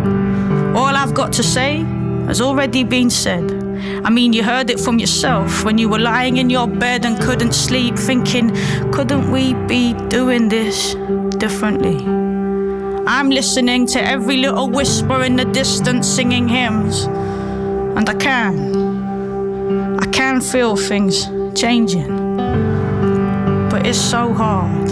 All I've got to say has already been said. I mean, you heard it from yourself when you were lying in your bed and couldn't sleep, thinking, couldn't we be doing this differently? I'm listening to every little whisper in the distance singing hymns, and I can. I can feel things changing, but it's so hard.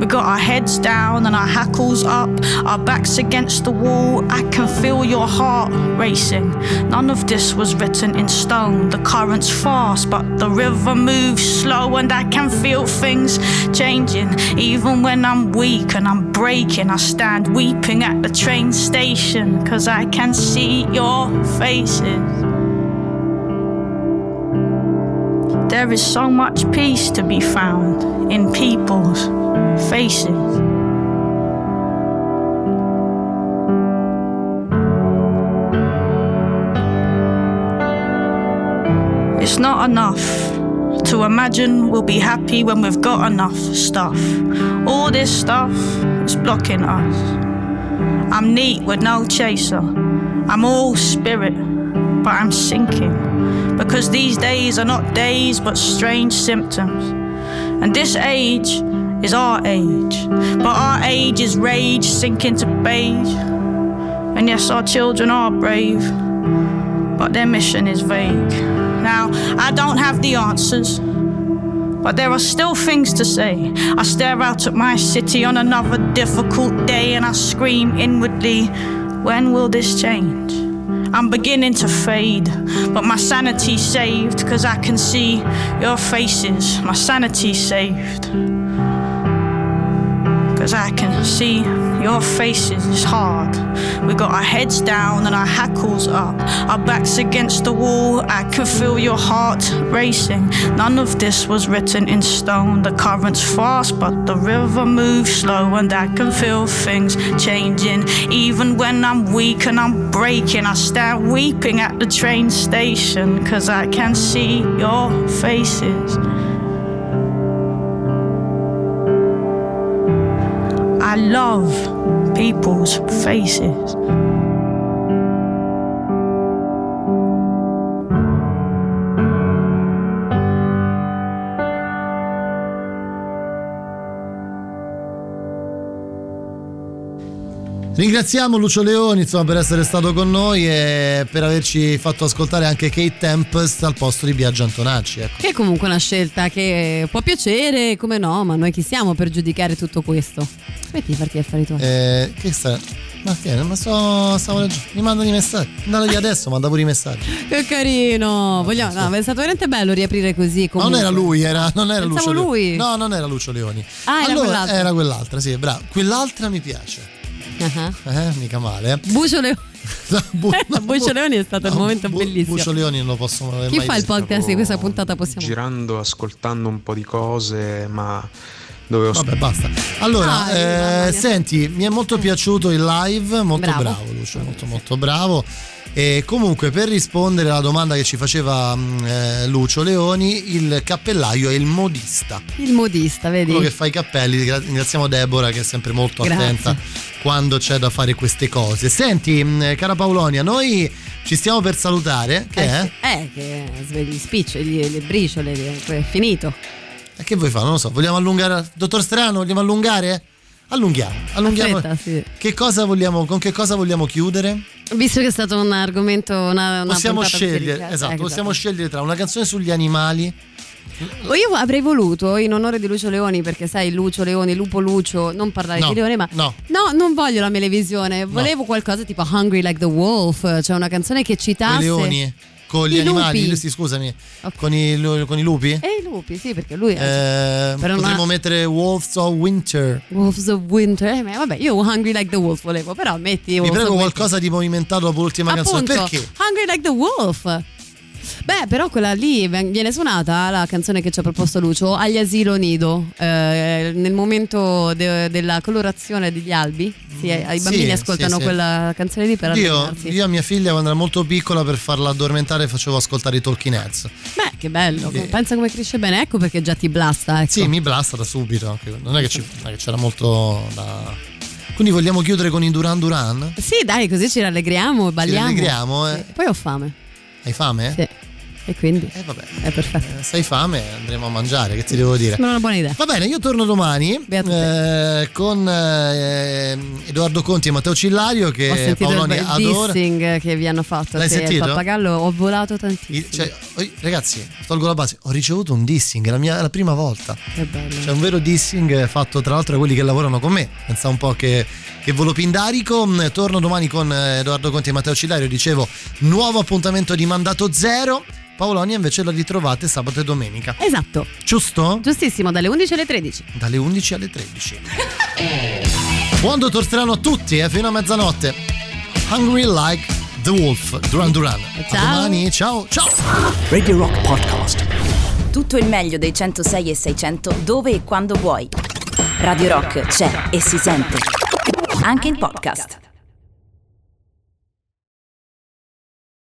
We got our heads down and our hackles up, our backs against the wall. I can feel your heart racing. None of this was written in stone. The current's fast, but the river moves slow, and I can feel things changing. Even when I'm weak and I'm breaking, I stand weeping at the train station, cause I can see your faces. There is so much peace to be found in people's faces. It's not enough to imagine we'll be happy when we've got enough stuff. All this stuff is blocking us. I'm neat with no chaser. I'm all spirit, but I'm sinking. Because these days are not days but strange symptoms. And this age is our age. But our age is rage sinking to beige. And yes, our children are brave, but their mission is vague. Now, I don't have the answers, but there are still things to say. I stare out at my city on another difficult day and I scream inwardly, when will this change? I'm beginning to fade, but my sanity's saved, cause I can see your faces. My sanity's saved. Cause I can see your faces is hard. We got our heads down and our hackles up, our backs against the wall. I can feel your heart racing. None of this was written in stone. The current's fast, but the river moves slow, and I can feel things changing. Even when I'm weak and I'm breaking, I stand weeping at the train station, cause I can see your faces. I love people's faces. Ringraziamo Lucio Leoni insomma, per essere stato con noi e per averci fatto ascoltare anche Kate Tempest al posto di Biagio Antonacci. Ecco. Che è comunque una scelta che può piacere, come no, ma noi chi siamo per giudicare tutto questo? Smetti di farti affari tuoi. Eh, che sta? Ma che? Ma sto, stavo leggendo. Mi mandano i messaggi. Andatogli adesso, manda pure i messaggi. Che carino! Vogliamo, no, è stato veramente bello riaprire così. Ma Comunque. non era lui, era, non era Pensavo Lucio lui. Leoni. No, non era Lucio Leoni. Ah, era allora, quell'altra. Era quell'altra, sì, bravo. Quell'altra mi piace. Ah, Eh, mica male. Bucio Leoni. <laughs> Bu- <laughs> Bucio Leoni è stato il momento Bu- bellissimo. Bucio Leoni non lo posso mai Chi fa il podcast di questa puntata possiamo girando, ascoltando un po' di cose, ma dovevo Vabbè, basta. Allora, Dai, eh, senti, mi è molto piaciuto il live, molto Bravo. bravo, Lucio, molto molto bravo. E comunque per rispondere alla domanda che ci faceva mh, eh, Lucio Leoni, il cappellaio è il modista. Il modista, vedi? Quello che fa i cappelli, Gra- ringraziamo Deborah che è sempre molto Grazie. attenta quando c'è da fare queste cose. Senti, mh, cara Paolonia, noi ci stiamo per salutare, che è? Eh, eh, che svegli spiccioli, le briciole, le- è finito. E che vuoi fare? Non lo so, vogliamo allungare? Dottor Strano, vogliamo allungare? Allunghiamo, allunghiamo. Aspetta, sì. Che cosa vogliamo, con che cosa vogliamo chiudere? Visto che è stato un argomento, una, una possiamo scegliere, esatto, ecco, possiamo scegliere tra una canzone sugli animali. Oh, Io avrei voluto, in onore di Lucio Leoni, perché sai, Lucio Leoni, Lupo Lucio, non parlare No, di leone, ma no. no, non voglio la televisione. Volevo qualcosa tipo Hungry Like the Wolf, cioè una canzone che citasse. i leoni, con gli I animali, lupi. sì, scusami, con, i, con i lupi? E i lupi, sì, perché lui è. Eh, potremmo una- mettere Wolves of Winter. Wolves of Winter. Eh, vabbè, io Hungry Like the Wolf volevo, però metti. Wolves prego qualcosa di movimentato dopo l'ultima canzone. Appunto, Perché? Hungry Like the Wolf. Beh, però quella lì viene suonata la canzone che ci ha proposto Lucio agli asilo nido eh, nel momento de- della colorazione degli albi. Sì, eh, i Sì, bambini ascoltano sì, sì. quella canzone lì per Io, io a mia figlia quando era molto piccola per farla addormentare facevo ascoltare i Talking Heads. Beh, che bello. Sì. Pensa come cresce bene. Ecco perché già ti blasta. Ecco. Sì, mi blasta da subito. Non è che, ci- non è che c'era molto da. Quindi vogliamo chiudere con i Duran Duran? Sì, dai, così ci rallegriamo e balliamo. rallegriamo, eh. Sì. Poi ho fame. Hai fame? Sì. E quindi? Eh vabbè. È perfetto. Se hai fame andremo a mangiare, che ti devo dire? Sembra una buona idea. Va bene, io torno domani eh, con eh, Edoardo Conti e Matteo Cillario Ho che sentito Paoloni il adora. dissing che vi hanno fatto. L'hai sentito? pappagallo, ho volato tantissimo. Cioè, ragazzi, tolgo la base, ho ricevuto un dissing, la, mia, è la prima volta. Che bello. C'è un vero dissing fatto tra l'altro da quelli che lavorano con me. Pensa un po' che, che volo pindarico. Mm, Torno domani con eh, Edoardo Conti e Matteo Cillario. Dicevo, nuovo appuntamento di mandato zero. Paolonia invece la ritrovate sabato e domenica. Esatto. Giusto? Giustissimo, dalle 11 alle 13. Dalle 11 alle 13. Buon dottor Strano a tutti, eh, fino a mezzanotte. Hungry like the wolf. Duran Duran. A Ciao. domani, ciao, ciao. Radio Rock Podcast. Tutto il meglio dei 106 e 600 dove e quando vuoi. Radio Rock c'è e si sente. Anche in podcast.